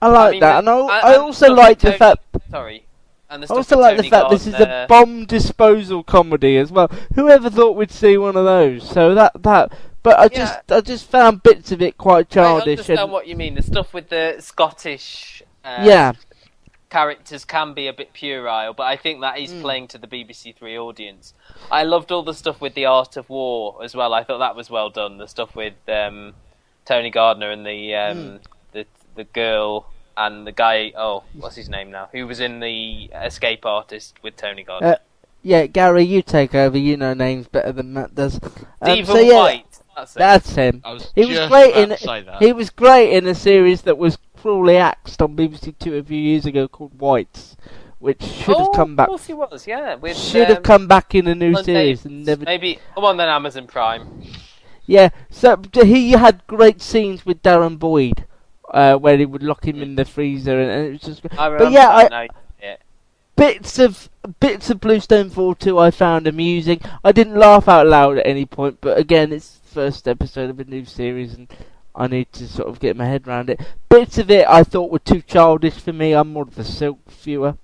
I like mean, that, and the- I, I also like with the Tony- fact. Sorry. And the I also like the Tony fact this is a bomb disposal comedy as well. Whoever thought we'd see one of those? So that that. But I just I just found bits of it quite childish. I understand and, what you mean. The stuff with the Scottish. Uh, yeah, characters can be a bit puerile, but I think that is Hmm. playing to the BBC Three audience. I loved all the stuff with the art of war as well. I thought that was well done. The stuff with um, Tony Gardner and the um, Hmm. the the girl and the guy. Oh, what's his name now? Who was in the Escape Artist with Tony Gardner? uh, yeah. Gary, you take over. You know names better than Matt does. Um, Stephen so, yeah, Wight. That's it. That's him. I was He was just great in to say that. he was great in a series that was cruelly axed on BBC Two a few years ago called Whites, which should oh, have come back. Of course he was. Yeah, with, Should have um, come back in a new Monday- series and never. Maybe come on then, Amazon Prime. Yeah, so he had great scenes with Darren Boyd, uh, where he would lock him in the freezer, and, it was just. I But yeah, I, that now. Yeah. bits of bits of Bluestone 4-2 I found amusing. I didn't laugh out loud at any point, but again, it's the first episode of a new series, and I need to sort of get my head around it. Bits of it I thought were too childish for me. I'm more of a Silk viewer.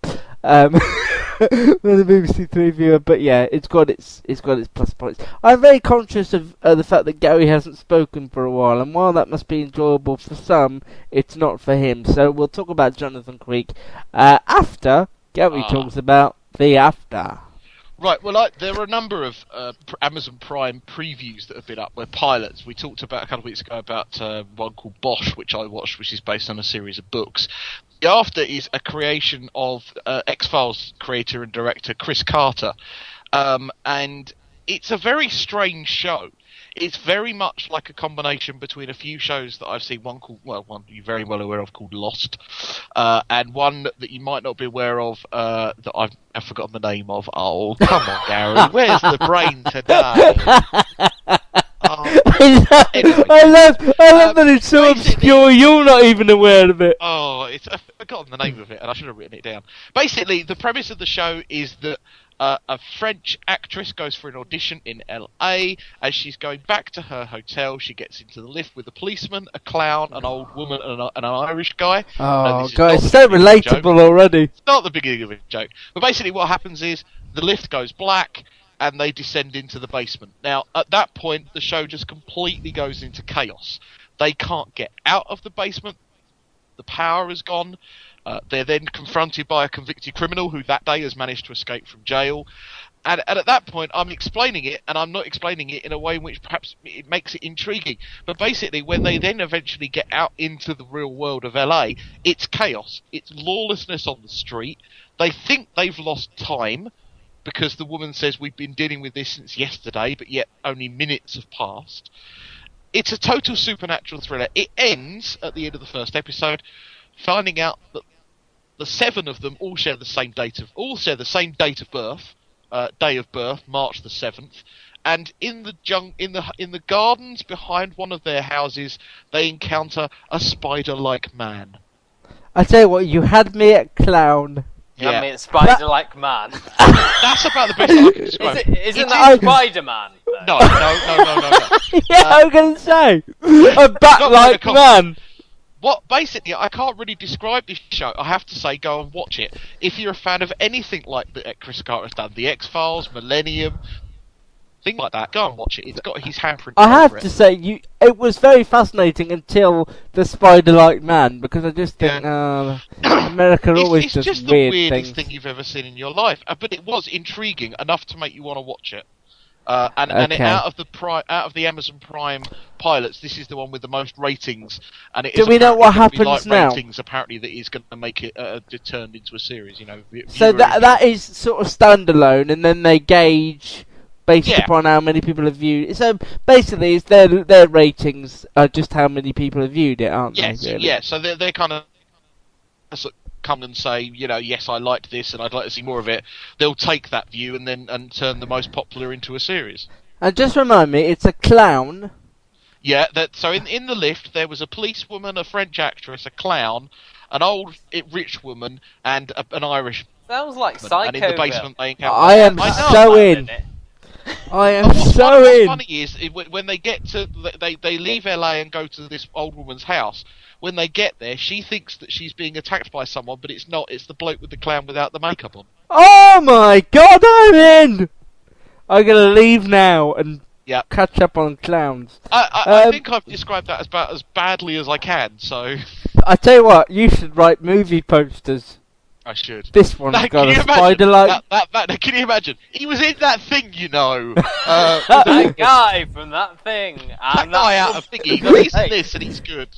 Um, *laughs* *laughs* the BBC Three viewer, but yeah, it's got its it's got its plus points. I'm very conscious of uh, the fact that Gary hasn't spoken for a while, and while that must be enjoyable for some, it's not for him. So we'll talk about Jonathan Creek uh, after Gary Ah. talks about the after. Right, well, I, there are a number of uh, Amazon Prime previews that have been up. Where pilots. We talked about a couple of weeks ago about uh, one called Bosch, which I watched, which is based on a series of books. The After is a creation of uh, X Files creator and director Chris Carter, um, and it's a very strange show. It's very much like a combination between a few shows that I've seen. One called, well, one you're very well aware of called Lost, uh, and one that you might not be aware of uh, that I've, I've forgotten the name of. Oh, come on, Gary, where's the brain today? *laughs* I *laughs* love, I love, I love Um, that it's so obscure. You're not even aware of it. Oh, it's, I've forgotten the name of it, and I should have written it down. Basically, the premise of the show is that uh, a French actress goes for an audition in LA. As she's going back to her hotel, she gets into the lift with a policeman, a clown, an old woman, and, a, and an Irish guy. Oh god, it's so beginning of a joke. relatable already. It's not the beginning of a joke. But basically, what happens is the lift goes black and they descend into the basement. Now, at that point, the show just completely goes into chaos. They can't get out of the basement. The power is gone. Uh, they're then confronted by a convicted criminal who that day has managed to escape from jail. And, and at that point, I'm explaining it, and I'm not explaining it in a way in which perhaps it makes it intriguing. But basically, when they then eventually get out into the real world of LA, it's chaos. It's lawlessness on the street. They think they've lost time because the woman says we've been dealing with this since yesterday, but yet only minutes have passed. It's a total supernatural thriller. It ends at the end of the first episode, finding out that the seven of them all share the same date of all share the same date of birth, uh, day of birth, March the seventh. And in the jung- in the in the gardens behind one of their houses, they encounter a spider-like man. I tell you what, you had me at clown. I mean, Spider-like man. *laughs* That's about the best I can describe. Is it, isn't It that is- Spider-Man? No, no, no, no, no, no. *laughs* yeah, I'm gonna say a bat-like man. What basically, I can't really describe this show. I have to say, go and watch it. If you're a fan of anything like that Chris Carter has done, The X Files, Millennium, things like that, go and watch it. It's got his handprint. I have to it. say, you it was very fascinating until the spider-like man, because I just think uh, *coughs* America It's, always it's does just the weirdest things. thing you've ever seen in your life, uh, but it was intriguing enough to make you want to watch it. Uh, and and it, out of the pri- out of the Amazon Prime pilots, this is the one with the most ratings. And it Do is we know what happens like now? Ratings apparently that is going to make it uh, turned into a series. You know, So that that is sort of standalone, and then they gauge based Yeah. upon how many people have viewed. it. So basically, it's their their ratings are just how many people have viewed it, aren't Yes, they? Really? yeah. So they're they're kind of sort come and say, you know, yes, I liked this, and I'd like to see more of it. They'll take that view and then and turn the most popular into a series. And just remind me, it's a clown. Yeah. That so in in the lift there was a policewoman, a French actress, a clown, an old eh, rich woman, and a, an Irish. Sounds like woman. Psycho. And in the basement they encounter. I am I know. so in. *laughs* I am And what's, so funny, what's in. funny is when- they get to they they leave LA and go to this old woman's house. When they get there, she thinks that she's being attacked by someone, but it's not. It's the bloke with the clown without the makeup on. Oh my god, I'm in! I'm gonna leave now and Yep. catch up on clowns. I, I, I Um, think I've described that as about as badly as I can, so I tell you what, you should write movie posters. I should. This one's Now, got can a you imagine spider-like. that, that, that, Can you imagine? He was in that thing, you know. *laughs* Uh, *laughs* that guy from that thing. that And guy out of thingy. He's in this and he's good.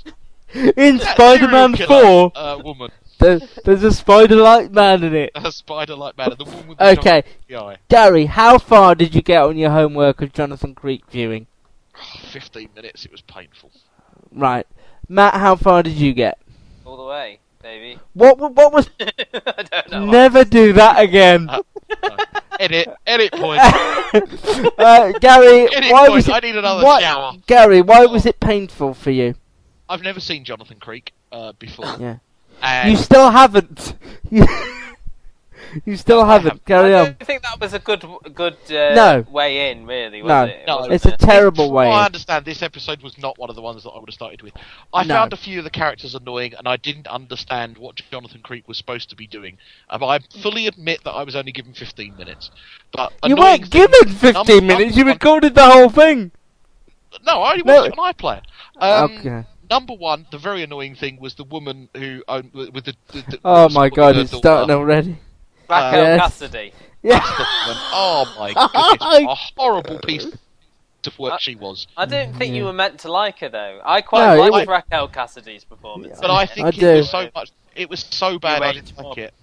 In That Spider-Man killer, 4, uh, woman, there, there's a spider-like man in it. a spider-like man, and the woman with the Okay, giant eye. Gary, how far did you get on your homework of Jonathan Creek viewing? Fifteen minutes. It was painful. Right, Matt, how far did you get? all the way, baby. What wa- what was? *laughs* I don't know. Never do that again. Uh, *laughs* no. Edit. Edit point. *laughs* uh, Gary, Edit why point. was it? I need another why- shower. Gary, why was it painful for you? I've never seen Jonathan Creek uh, before. Yeah. And You still haven't. *laughs* you still haven't. Carry I on. don't think that was a good, good uh, No. way in, really, was No. it? It No, wasn't It's a terrible From way. what I understand, this episode was not one of the ones that I would have started with. I No. found a few of the characters annoying, and I didn't understand what Jonathan Creek was supposed to be doing. Um, I fully admit that I was only given 15 minutes. But You annoying weren't thing- given 15 Number- minutes. You recorded the whole thing. No, I only No. watched it on iPlayer. Um, Okay. Number one, the very annoying thing was the woman who owned with with the. the, the Oh my god, it's starting already. Raquel Yes. Cassidy. *laughs* Yeah. That's the woman. Oh my *laughs* goodness! a horrible piece of work she was. I didn't think you were meant to like her though. I quite No, liked was- Raquel Cassidy's performance. But I think I it do. was so much. It was so bad. I didn't like it.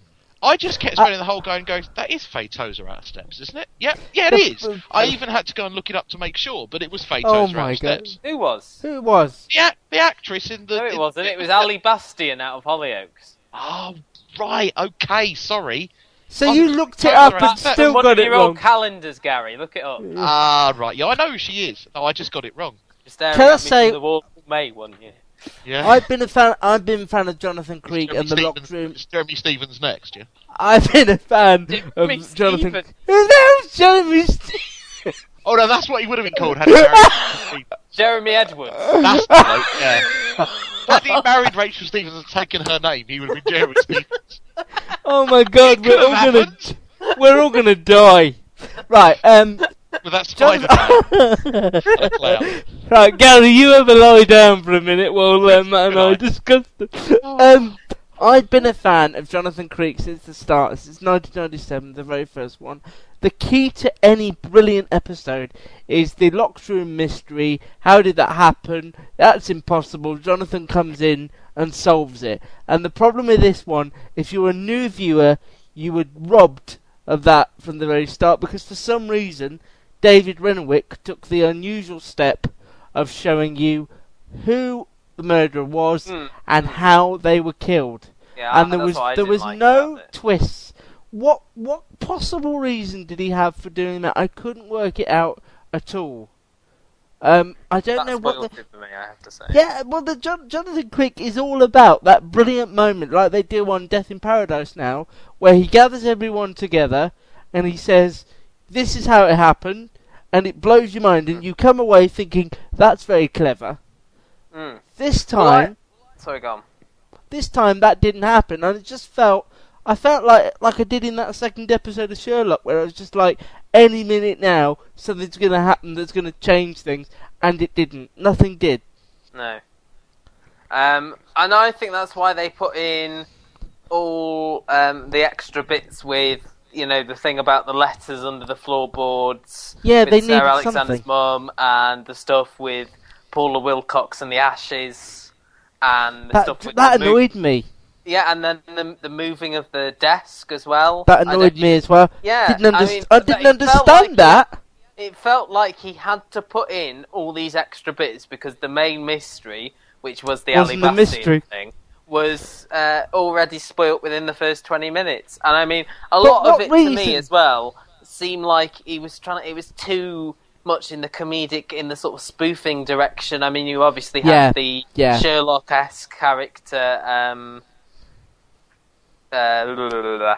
I just kept spending the whole going, going. That is Faye Tozer out of steps, isn't it? Yeah, yeah, it is. I even had to go and look it up to make sure, but it was Faye Oh Tozer my out of God. steps. Who was? Who was? The, ac- the actress in the. No, it in- wasn't. It was Ali Bastian out of Hollyoaks. Oh right, okay, sorry. So you looked it sorry, up sorry. and That's still One got of it your old wrong. calendars, Gary. Look it up. Ah right, yeah, I know who she is. No, I just got it wrong. Just staring Can I say- the wall. May one year. Yeah. I've been a fan. I've been a fan of Jonathan Creek and the Stevens- locker room. Jeremy Stevens next, yeah. I've been a fan Jeremy of Jonathan. Stevens. His name's Jeremy Stevens. Oh no, that's what he would have been called had he married *laughs* Jeremy Edwards. That's the bloke, yeah. Had he married Rachel Stevens and taken her name, he would have been Jeremy *laughs* Stevens. Oh my God, we're all have gonna, we're all gonna die. Right, um, With that spider cloud. right, Gary, you ever lie down for a minute while um, Matt and I discuss it. Um, I've been a fan of Jonathan Creek since the start, since 1997, the very first one. The key to any brilliant episode is the locked room mystery. How did that happen? That's impossible. Jonathan comes in and solves it. And the problem with this one, if you're a new viewer, you were robbed of that from the very start because for some reason David Renwick took the unusual step of showing you who the murderer was Hmm. and how they were killed. Yeah, and there was there was like no twists. What what possible reason did he have for doing that? I couldn't work it out at all. Um, I don't know what the, me, I have to say. yeah, well, the Jon- Jonathan Creek is all about that brilliant moment, like they do on Death in Paradise now, where he gathers everyone together and he says, "This is how it happened," and it blows your mind, and you come away thinking that's very clever. Mm. This time, Sorry, go on. this time that didn't happen, and it just felt. I felt like like I did in that second episode of Sherlock, where I was just like, any minute now something's going to happen that's going to change things, and it didn't. Nothing did. No. Um, and I think that's why they put in all um, the extra bits with, you know, the thing about the letters under the floorboards. Yeah, they Sarah needed Alexander's something. mum, and the stuff with Paula Wilcox and the ashes, and the That stuff with that annoyed me. Yeah, and then the the moving of the desk as well. That annoyed me as well. Yeah, didn't I mean, I didn't understand like that. it felt like he had to put in all these extra bits because the main mystery, which was the Wasn't Ali thing, was uh, already spoilt within the first twenty minutes. And I mean, a But lot of it to me as well seemed like he was trying. To, it was too much in the comedic, in the sort of spoofing direction. I mean, you obviously Yeah, have the yeah. Sherlock-esque character. Um, uh, blah, blah, blah, blah.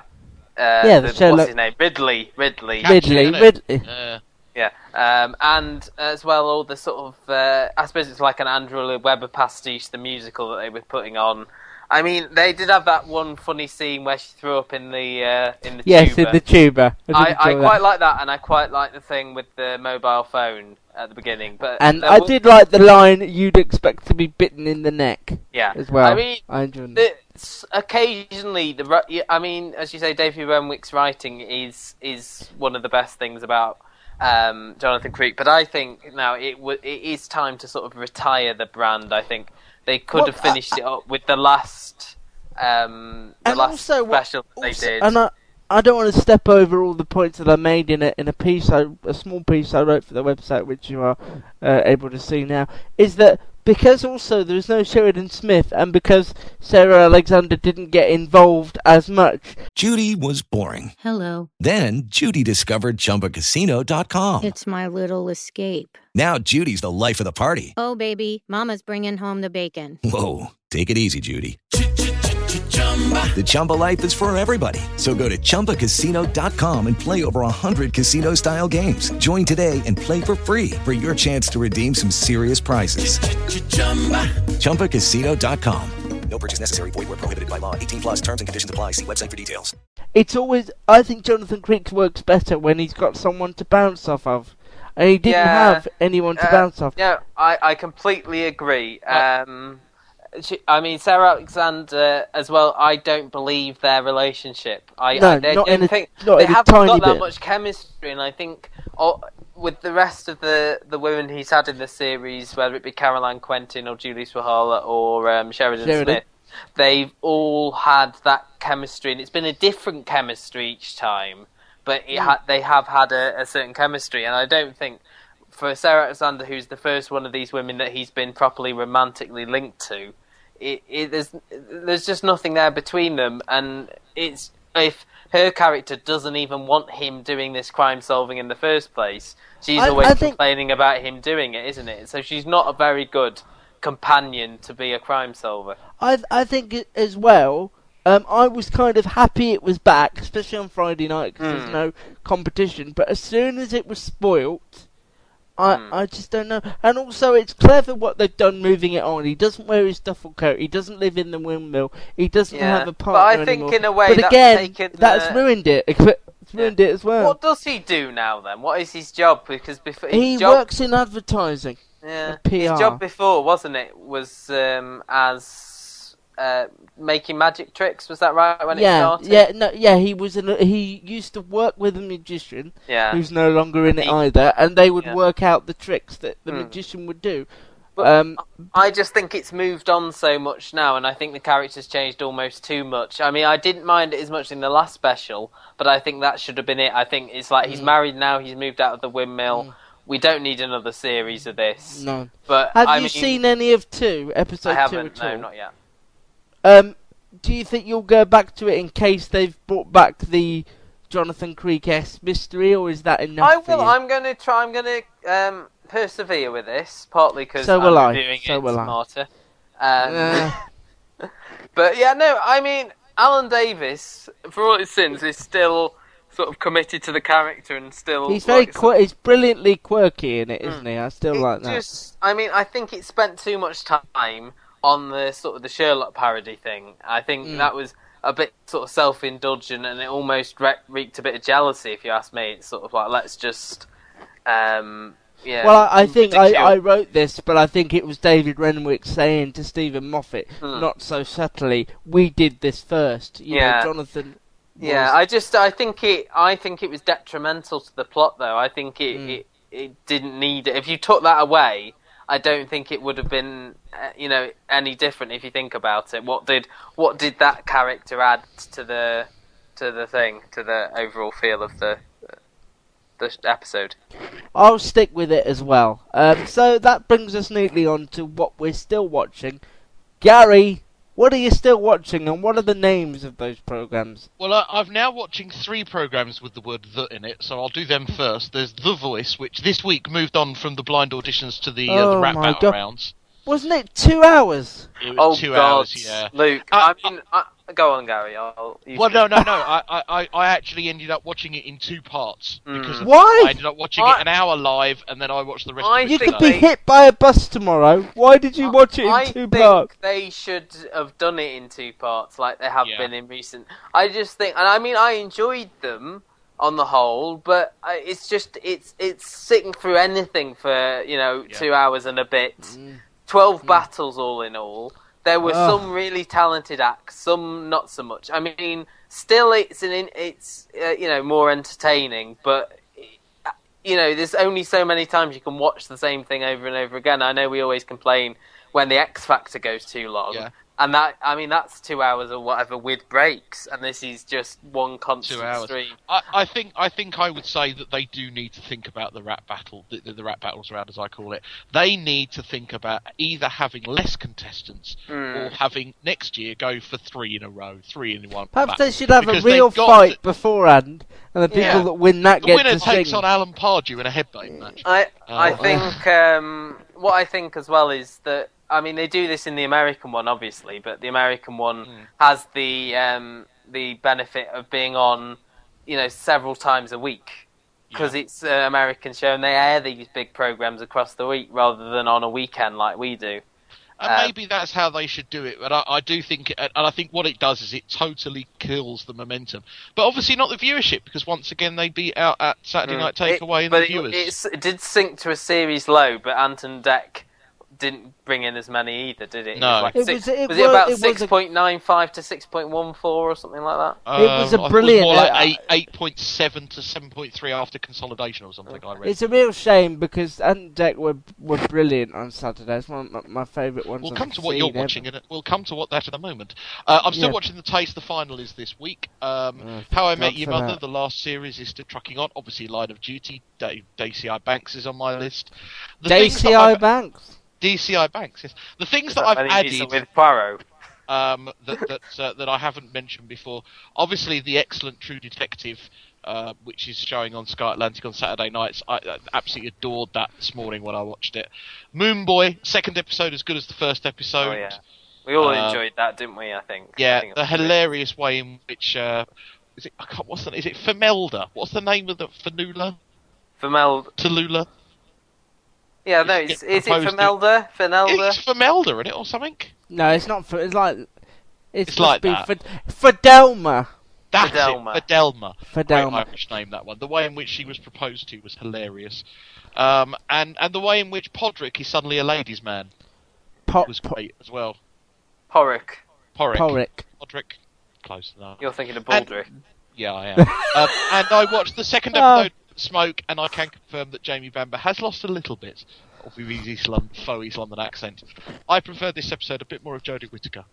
Uh, Yeah, the what's Sherlock- his name? Ridley. Ridley. Ridley. Ridley. Yeah. Yeah, um, and as well, all the sort of uh, I suppose it's like an Andrew Webber pastiche, the musical that they were putting on. I mean, they did have that one funny scene where she threw up in the uh, in the Yes, tuba. in the tuba. I, I, I quite like that, and I quite like the thing with the mobile phone at the beginning. But And I was- did like the line "You'd expect to be bitten in the neck" yeah, as well. I mean, I enjoyed that. occasionally the I mean, as you say, David Renwick's writing is is one of the best things about um, Jonathan Creek. But I think now it w- it is time to sort of retire the brand. I think they could Well, have finished it up with the last um, the And last also what- special that they did. And I, I don't want to step over all the points that I made in a in a piece, I, a small piece I wrote for the website, which you are uh, able to see now. Is that because also there is no Sheridan Smith, and because Sarah Alexander didn't get involved as much, Judy was boring. Hello. Then Judy discovered ChumbaCasino.com. It's my little escape. Now Judy's the life of the party. Oh, baby, Mama's bringing home the bacon. Whoa, take it easy, Judy. The Chumba life is for everybody. So go to ChumbaCasino.com and play over 100 casino-style games. Join today and play for free for your chance to redeem some serious prizes. ChumbaCasino.com. No purchase necessary. Void where prohibited by law. 18 plus terms and conditions apply. See website for details. it's always I think Jonathan Creek works better when he's got someone to bounce off of, and he didn't Yeah, have anyone to uh, bounce off. Yeah, I, I completely agree. Um, she, I mean, Sarah Alexander as well. I don't believe their relationship. I, No, I they not don't in a- think not they haven't tiny got that bit. much chemistry, and I think oh, with the rest of the the women he's had in the series, whether it be Caroline Quentin or Julie Sawalha or um, Sheridan, Sheridan. Smith, they've all had that chemistry, and it's been a different chemistry each time. But it Mm. ha- they have had a, a certain chemistry, and I don't think for Sarah Alexander, who's the first one of these women that he's been properly romantically linked to, it, it there's there's just nothing there between them, and it's if her character doesn't even want him doing this crime solving in the first place, she's I- always I think- complaining about him doing it, isn't it? So she's not a very good companion to be a crime solver. I I think as well. Um, I was kind of happy it was back, especially on Friday night because Hmm. there's no competition. But as soon as it was spoilt, I Hmm. I just don't know. And also, it's clever what they've done moving it on. He doesn't wear his duffel coat. He doesn't live in the windmill. He doesn't Yeah, have a partner. but I think anymore. in a way but that's again, taken, that's uh, ruined it. It's ruined it as well. What does he do now then? What is his job? Because before he job, works in advertising. yeah, his job before wasn't it was um, as uh, making magic tricks. Was that right when it started? yeah, no, yeah. He was an, he used to work with a magician Yeah. who's no longer in it either, and they would Yeah. work out the tricks that the Hmm. magician would do. But um, I just think it's moved on so much now, and I think the character's changed almost too much. I mean, I didn't mind it as much in the last special, but I think that should have been it. I think it's like he's Mm. married now, he's moved out of the windmill. We don't need another series of this. no. But Have I you mean, seen any of two episode I two haven't. at all? No, not yet. Um, do you think you'll go back to it in case they've brought back the Jonathan Creek S mystery, or is that enough? I will. I'm going to try. I'm going to um, persevere with this, partly because So I'm will I, reviewing so will I. smarter. Um, Uh, *laughs* But yeah, no, I mean, Alan Davies, for all his sins, is still sort of committed to the character and still. he's very like, quir- he's brilliantly quirky in it, isn't he? I still it like that. Just, I mean, I think it spent too much time on the sort of the Sherlock parody thing. I think Mm. that was a bit sort of self-indulgent, and it almost re- reeked a bit of jealousy, if you ask me. It's sort of like let's just, um, yeah. Well, I, I think I, I wrote this, but I think it was David Renwick saying to Steven Moffat, Hmm. not so subtly, "We did this first. You Yeah. know, Jonathan. Yeah, I just I think it I think it was detrimental to the plot though. I think it Mm. it, it didn't need it. If you took that away, I don't think it would have been uh, you know any different if you think about it. What did what did that character add to the to the thing to the overall feel of the the episode? I'll stick with it as well. Um, so that brings us neatly on to what we're still watching. Gary, what are you still watching, and what are the names of those programs? Well, I, I'm now watching three programs with the word "the" in it, so I'll do them first. There's The Voice, which this week moved on from the blind auditions to the, uh, Oh the rap battle God. rounds. Wasn't it two hours? It was Oh two God, hours, yeah. Luke. I, mean, I, go on, Gary. I'll, Well, should- no, no, no. I, I- I, I actually ended up watching it in two parts mm. because of- Why? I ended up watching I- it an hour live, and then I watched the rest I of it. You could be Saturday. hit by a bus tomorrow. Why did you watch it in I two think parts? they should have done it in two parts, like they have Yeah. been in recent. I just think, and I mean, I enjoyed them on the whole, but I, it's just it's it's sitting through anything for you know Yeah. two hours and a bit, mm. twelve mm. battles all in all. There were Ugh. some really talented acts, some not so much. I mean, still it's an it's uh, you know more entertaining, but you know there's only so many times you can watch the same thing over and over again. I know we always complain when the X Factor goes too long, Yeah. And that I mean that's two hours or whatever with breaks, and this is just one constant Two hours. stream. I, I think I think I would say that they do need to think about the rap battle, the, the, the rap battles round as I call it. They need to think about either having less contestants Hmm. or having next year go for three in a row, three in one. Perhaps battle. they should have Because a real fight to- beforehand, and the people Yeah. that win that the get winner to takes sing. on Alan Pardew in a headbang match. I I Oh. think um, what I think as well is that I mean they do this in the American one obviously, but the American one Hmm. has the um, the benefit of being on you know several times a week because it's an American show and they air these big programs across the week rather than on a weekend like we do. And Um, maybe that's how they should do it. But I, I do think, and I think what it does is it totally kills the momentum. But obviously not the viewership, because once again they beat out at Saturday Night Mm. It- Takeaway and but the it, viewers. it's- it did sink to a series low, but Ant and Dec didn't bring in as many either, did it? No. it was, like It six, was- it was it about it six point nine five to six point one four or something like that? It was a Um, I thought brilliant- It was more like eight eight point seven to seven point three after consolidation or something. I read. It's a real shame because Ant Dec were were brilliant on Saturday. It's one of my, my favourite ones. We'll come to what you're ever. watching, and we'll come to what that in a moment. Uh, I'm still Yeah. watching the Taste. The final is this week. Um, Oh, How I Met Your Mother, that. the last series, is still trucking on. Obviously, Line of Duty. Dave, DCI Banks is on my list. The things that DCI Banks. DCI Banks. Yes. The things that that I've when he meets added with Poirot. um, that that *laughs* uh, that I haven't mentioned before. Obviously, the excellent True Detective uh, which is showing on Sky Atlantic on Saturday nights. I, I absolutely adored that this morning when I watched it. Moone Boy, second episode as good as the first episode. Oh yeah, we all Uh, enjoyed that, didn't we? I think. I Yeah, think the hilarious way in which uh, is it? I can't, what's the is it Femelda? What's the name of the Fanula? Femel. Tallulah? Yeah, no, it's, is it proposed to- Femelda? Fenelda? It's Femelda, isn't it, or something? No, it's not. For, it's like it's, It's like that. to for Fidelma. That's Fidelma. it, Fidelma. Fidelma. Great Irish name, that one. The way in which she was proposed to was hilarious. Um, and, and the way in which Podrick is suddenly a ladies' man Po- was po- great as well. Porrick. Porrick. Porrick. Podrick. Close enough. You're thinking of And- Yeah, I am. *laughs* um, and I watched the second Oh. episode of Smoke, and I can confirm that Jamie Bamber has lost a little bit of his East London, faux East London accent. I prefer this episode a bit more of Jodie Whittaker.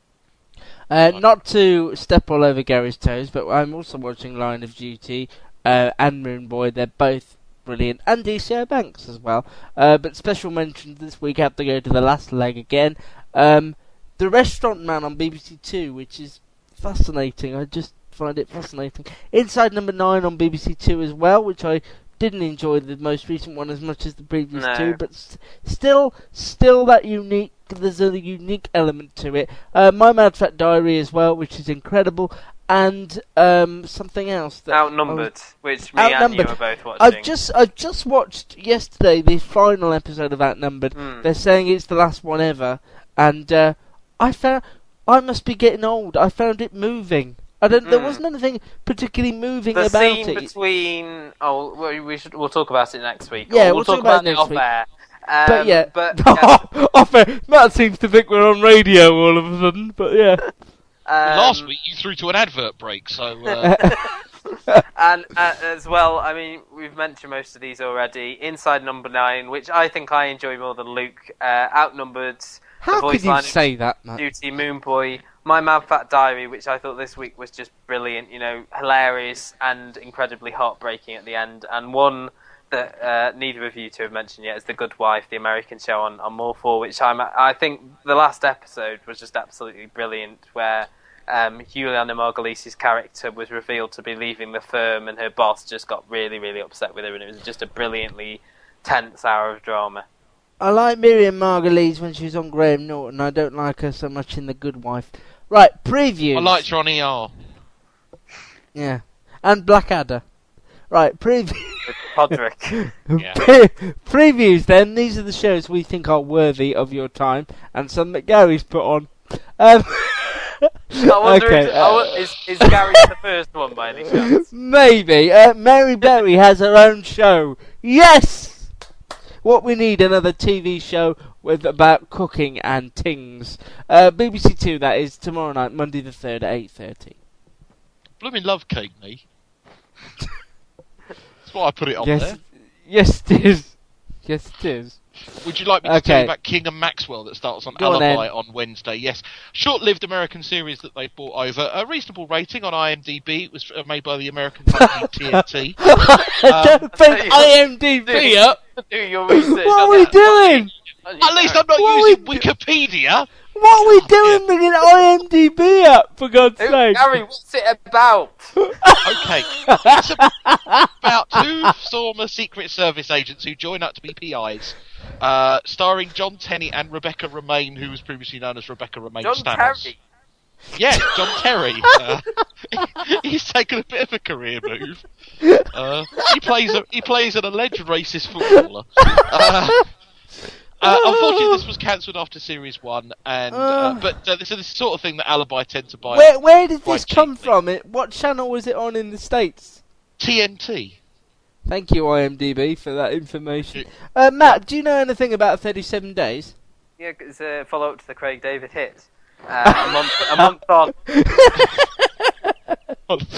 Uh, not to step all over Gary's toes, but I'm also watching Line of Duty uh, and Moone Boy. They're both brilliant, and DCI Banks as well. Uh, but special mentions this week have to go to the last leg again. Um, the Restaurant Man on BBC Two, which is fascinating. I just find it fascinating. Inside Number Nine on BBC Two as well, which I didn't enjoy the most recent one as much as the previous No. two, but s- still, still that unique. There's a unique element to it. Uh, My Mad Fat Diary as well, which is incredible, and um, something else that Outnumbered, which me and you Outnumbered. were both watching. I've just I've just watched yesterday the final episode of Outnumbered. Hmm. They're saying it's the last one ever, and uh, I found I must be getting old. I found it moving. I don't. There Hmm. wasn't anything particularly moving the about scene it. between oh we, we should we'll talk about it next week. Yeah, we'll we'll, talk talk about it about, next it off week. air. Um, but yeah, but *laughs* yeah, off air. Matt seems to think we're on radio all of a sudden. But yeah, *laughs* um, Last week you threw to an advert break, so uh, *laughs* and uh, as well, I mean, we've mentioned most of these already. Inside Number Nine, which I think I enjoy more than Luke. Uh, outnumbered. how the voice could you say that, Matt? Duty, Moone Boy, My Mad Fat Diary, which I thought this week was just brilliant. You know, hilarious and incredibly heartbreaking at the end, and one that uh, neither of you two have mentioned yet is The Good Wife, the American show on on More4, which I'm I think the last episode was just absolutely brilliant, where. Um, Julianna Margulies' character was revealed to be leaving the firm, and her boss just got really, really upset with her, and it was just a brilliantly tense hour of drama. I like Miriam Margolyes when she was on Graham Norton. I don't like her so much in The Good Wife. Right, previews. I liked her on ER. Yeah, and Blackadder. Right, preview. With Podrick. *laughs* Yeah. previews. Then these are the shows we think are worthy of your time, and some that Gary's put on. Um, I wonder *laughs* okay, if, uh, I is, is Gary the first one by any chance? *laughs* Maybe. Uh, Mary Berry has her own show. Yes! What we need another TV show with about cooking and things. Uh, BBC Two. That is tomorrow night, Monday the third at eight thirty. Blooming love cake, me. *laughs* That's why I put it on Yes, there. yes, it is. Yes, it is. Would you like me to Okay. tell you about King and Maxwell that starts on Go Alibi then. on, Wednesday? Yes, short-lived American series that they bought over. A reasonable rating on IMDb. It was uh, made by the American company *laughs* TNT. *laughs* I don't think IMDb up. Do your research. What are we doing? At least I'm not What using we Wikipedia. What are we doing bringing IMDb up, for God's Who- sake? Gary, what's it about? Okay, *laughs* it's about two former Secret Service agents who join up to be PIs, uh, starring Jon Tenney and Rebecca Romijn, who was previously known as Rebecca Romijn John Stamos. Terry. Yeah, John Terry. Uh, *laughs* he's taken a bit of a career move. Uh, he plays a, he plays an alleged racist footballer. Uh, uh, unfortunately, this was cancelled after series one, and uh, but uh, this is the sort of thing that Alibi tend to buy. Where where did this come cheaply. from? It what channel was it on in the states? TNT. Thank you IMDb for that information. Uh, Matt, do you know anything about Thirty Seven Days? Yeah, it's a follow up to the Craig David hit. Uh, a month, a month on. *laughs* it's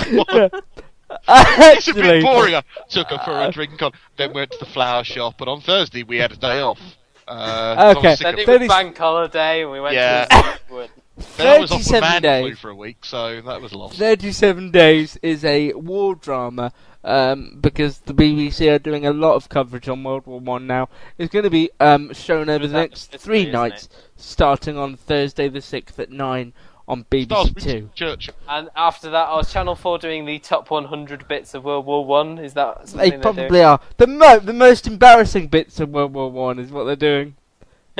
a bit Actually- boring. I took her for a drink on, then went to the flower shop, and on Thursday we had a day off. Uh, I Okay. Then of it it. was bank holiday, and we went Yeah. to Wood. *laughs* Then I was off with 37 man days. for a week, so that was lost. 37 Days is a war drama um, because the BBC are doing a lot of coverage on World War One now. It's going to be um, shown over the next history, three isn't nights, starting on Thursday the 6th at 9 on BBC with Two. Churchill. And after that, I was Channel Four doing the top 100 bits of World War One. Is that something They probably doing? are. The mo- the most embarrassing bits of World War One is what they're doing.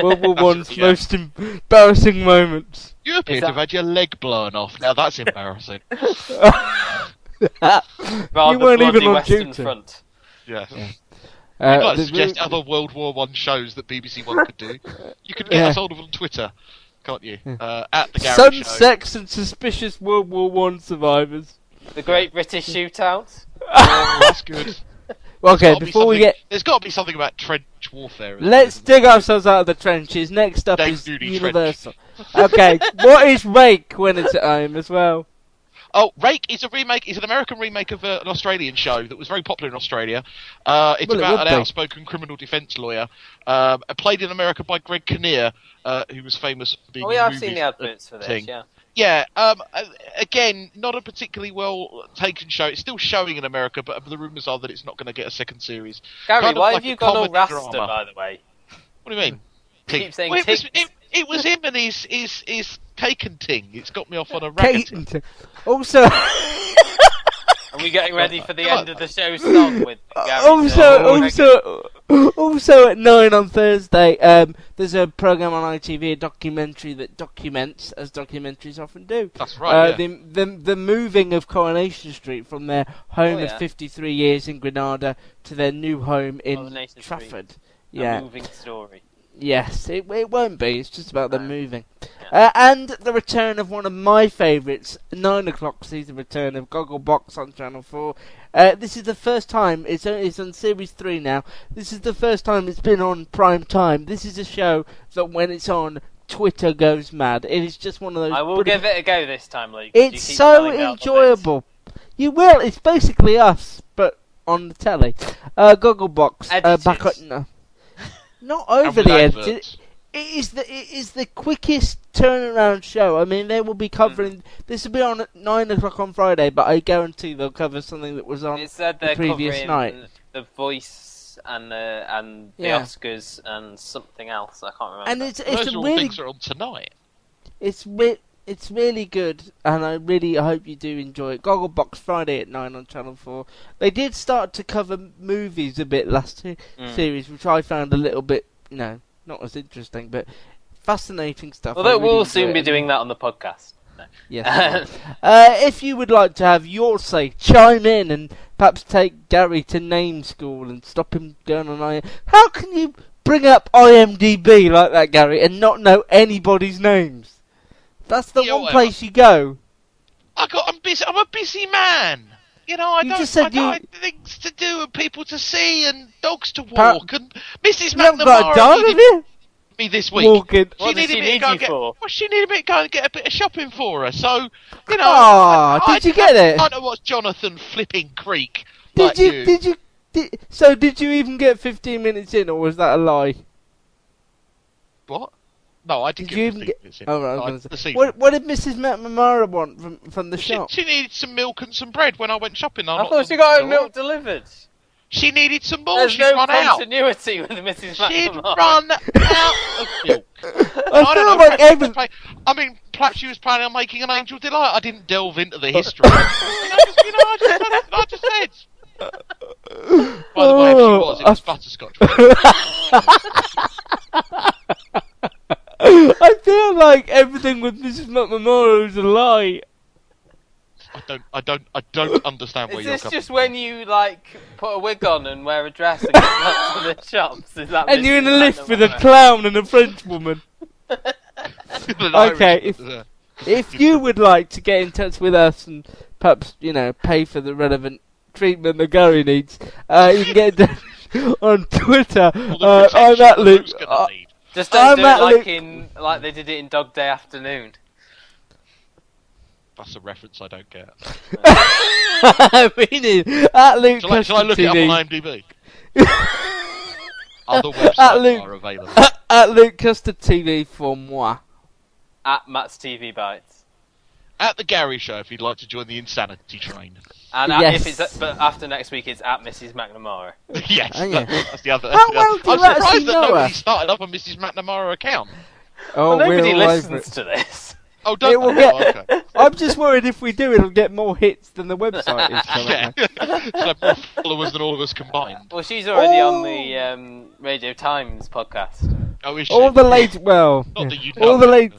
World War *laughs* One's Yeah. most embarrassing moments. You appear Is to have had your leg blown off. Now that's *laughs* embarrassing. *laughs* *laughs* Rather you weren't even on Western duty. Front. yeah. Uh, You'd like to the- suggest other World War One shows that BBC One could do. You could get Yeah. us hold of on Twitter, can't you? Uh, at the Gary Some Show. sex and suspicious World War One survivors. The Great British Shootout. Oh, that's good. *laughs* Okay, Gotta be before we get there's got to be something about trench warfare. Let's there? dig ourselves out of the trenches. Next up Dave is Duty Universal. okay, what is Rake when it's at home as well? Oh, Rake is a remake. Is an American remake of uh, an Australian show that was very popular in Australia. Uh, it's Well, about would an be. outspoken criminal defence lawyer, um, played in America by Greg Kinnear, uh, who was famous for being. Oh yeah, I've seen the adverts for this. thing. Yeah. Yeah, um, uh, again, not a particularly well taken show. It's still showing in America, but the rumours are that it's not going to get a second series. Gary, Kind of why like have you a gone all comedy Rasta, drama. by the way? What do you mean? *laughs* Keep saying Well, it, was, it, it was him and his, his, his cake and ting. It's got me off on a ragged. Kate. Also, Are we getting ready for the end of the show song with *laughs* Gary? also, also, also at nine on Thursday, um, there's a program on ITV, a documentary that documents, as documentaries often do. That's right, Uh, yeah. the, the the moving of Coronation Street from their home Oh, yeah. of 53 years in Granada to their new home in Coronation Street. Trafford. A Yeah. moving story. Yes, it, it won't be. It's just about them moving. Uh, and the return of one of my favourites, 9 o'clock sees the return of Gogglebox on Channel 4. Uh, this is the first time, it's, on- it's on Series 3 now, this is the first time it's been on prime time. This is a show that when it's on, Twitter goes mad. It is just one of those... I will give it a go this time, Luke. It's so telling me out the bits. enjoyable. You will, it's basically us, but on the telly. Uh, Gogglebox, uh, back on... No. Not And overly with edited. It is the it is the quickest turnaround show. I mean, they will be covering. This will be on at nine o'clock on Friday, but I guarantee they'll cover something that was on It said the previous night. the voice and uh, and the Yeah. Oscars and something else. I can't remember. And it's it's Those a are all really things are on tonight. it's re- it's really good, and I really hope you do enjoy it. Gogglebox Friday at nine on Channel Four. They did start to cover movies a bit last Mm. series, which I found a little bit, you know, not as interesting, but fascinating stuff. Although really we'll soon it. be doing that on the podcast. No. Yes. *laughs* uh, if you would like to have your say, chime in and perhaps take Gary to name school and stop him going on I. How can you bring up IMDb like that, Gary, and not know anybody's names? That's the Yeah, one whatever. place you go. I got. I'm busy. I'm a busy man. You know, I You don't. just said I don't have things to do and people to see and dogs to Pa- walk and Mrs. You haven't got a McNamara dog, needed me this week. Walking. She does needed she me to go and get. for? Well, she needed me to go and get a bit of shopping for her. So, you know. Ah, Aw, I, did you I, get it? I don't watch Jonathan flipping Creek. Did like you, Did you? Did, so did you even get 15 minutes in, or was that a lie? What? No, I Did did, get you even 15 get? in. Oh, right, I No, was I- gonna say- What, what did Mrs. McNamara want from from the She, shop? she needed some milk and some bread when I went shopping. I I knocked thought she got her door. milk delivered. She needed some more. There's She's no run out. continuity with Mrs. She'd run out of milk. *laughs* I don't know, like perhaps every- play- I mean, perhaps she was planning on making an Angel Delight. I didn't delve into the history. *laughs* you know, just, you know, I just, I just said. By the way, if she was, it was oh. butterscotch. *laughs* I feel like everything with Mrs. McNamara is a lie. I don't, I don't, I don't *laughs* understand where Is you're Is this coming just when you like put a wig on and wear a dress and go up to the *laughs* shops? Is that And you're in a lift with a clown and a French woman. *laughs* Okay, if- If you would like to get in touch with us and perhaps, you know, pay for the relevant treatment that Gary needs, uh, you can get on Twitter. all the Uh, I'm protection at that Luke. Luke's gonna need. Just don't I'm do it like Luke- in like they did it in Dog Day Afternoon. That's a reference I don't get. I mean it. At Luke Shall I, shall I look it up TV. on IMDb? *laughs* Other At websites Luke, are available. *laughs* at Luke Custard TV for moi. At Matt's TV Bites. At the Gary Show, if you'd like to join the insanity train. And at, Yes. if it's but after next week, it's at Mrs. McNamara. *laughs* yes, Oh, yeah. that's the other. How that's the well other- do I'm surprised that nobody her? started up a Mrs. McNamara account. Oh, well, nobody we're all over listens to this. Oh, don't it will they? Oh, get. okay. *laughs* I'm just worried if we do, it'll get more hits than the website is *laughs* currently. Yeah. so more followers than all of us combined. Well, she's already on Oh. the um, Radio Times podcast. Oh, is she? All the late, well, Not that yeah. all the late,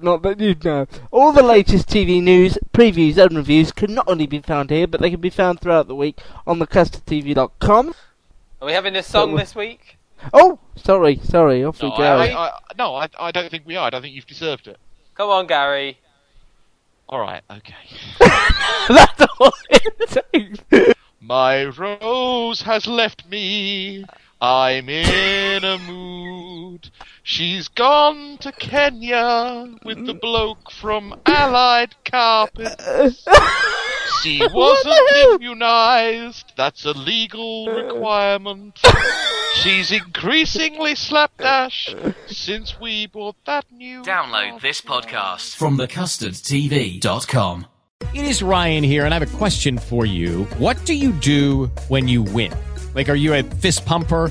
not that you know. All the latest TV news, previews, and reviews can not only be found here, but they can be found throughout the week on thecustardtv.com. Are we having a song But this week? Oh, sorry, sorry, off No, we go. I, I, I, no I, I don't think we are. I don't think you've deserved it. Come on, Gary. All right, okay. *laughs* That's all it takes. My rose has left me. I'm in a mood. She's gone to Kenya with the bloke from Allied Carpets. She *laughs* wasn't immunized. That's a legal requirement. She's increasingly slapdash since we bought that new. Download this podcast from thecustardtv.com. It is Ryan here, and I have a question for you. What do you do when you win? Like, are you a fist pumper?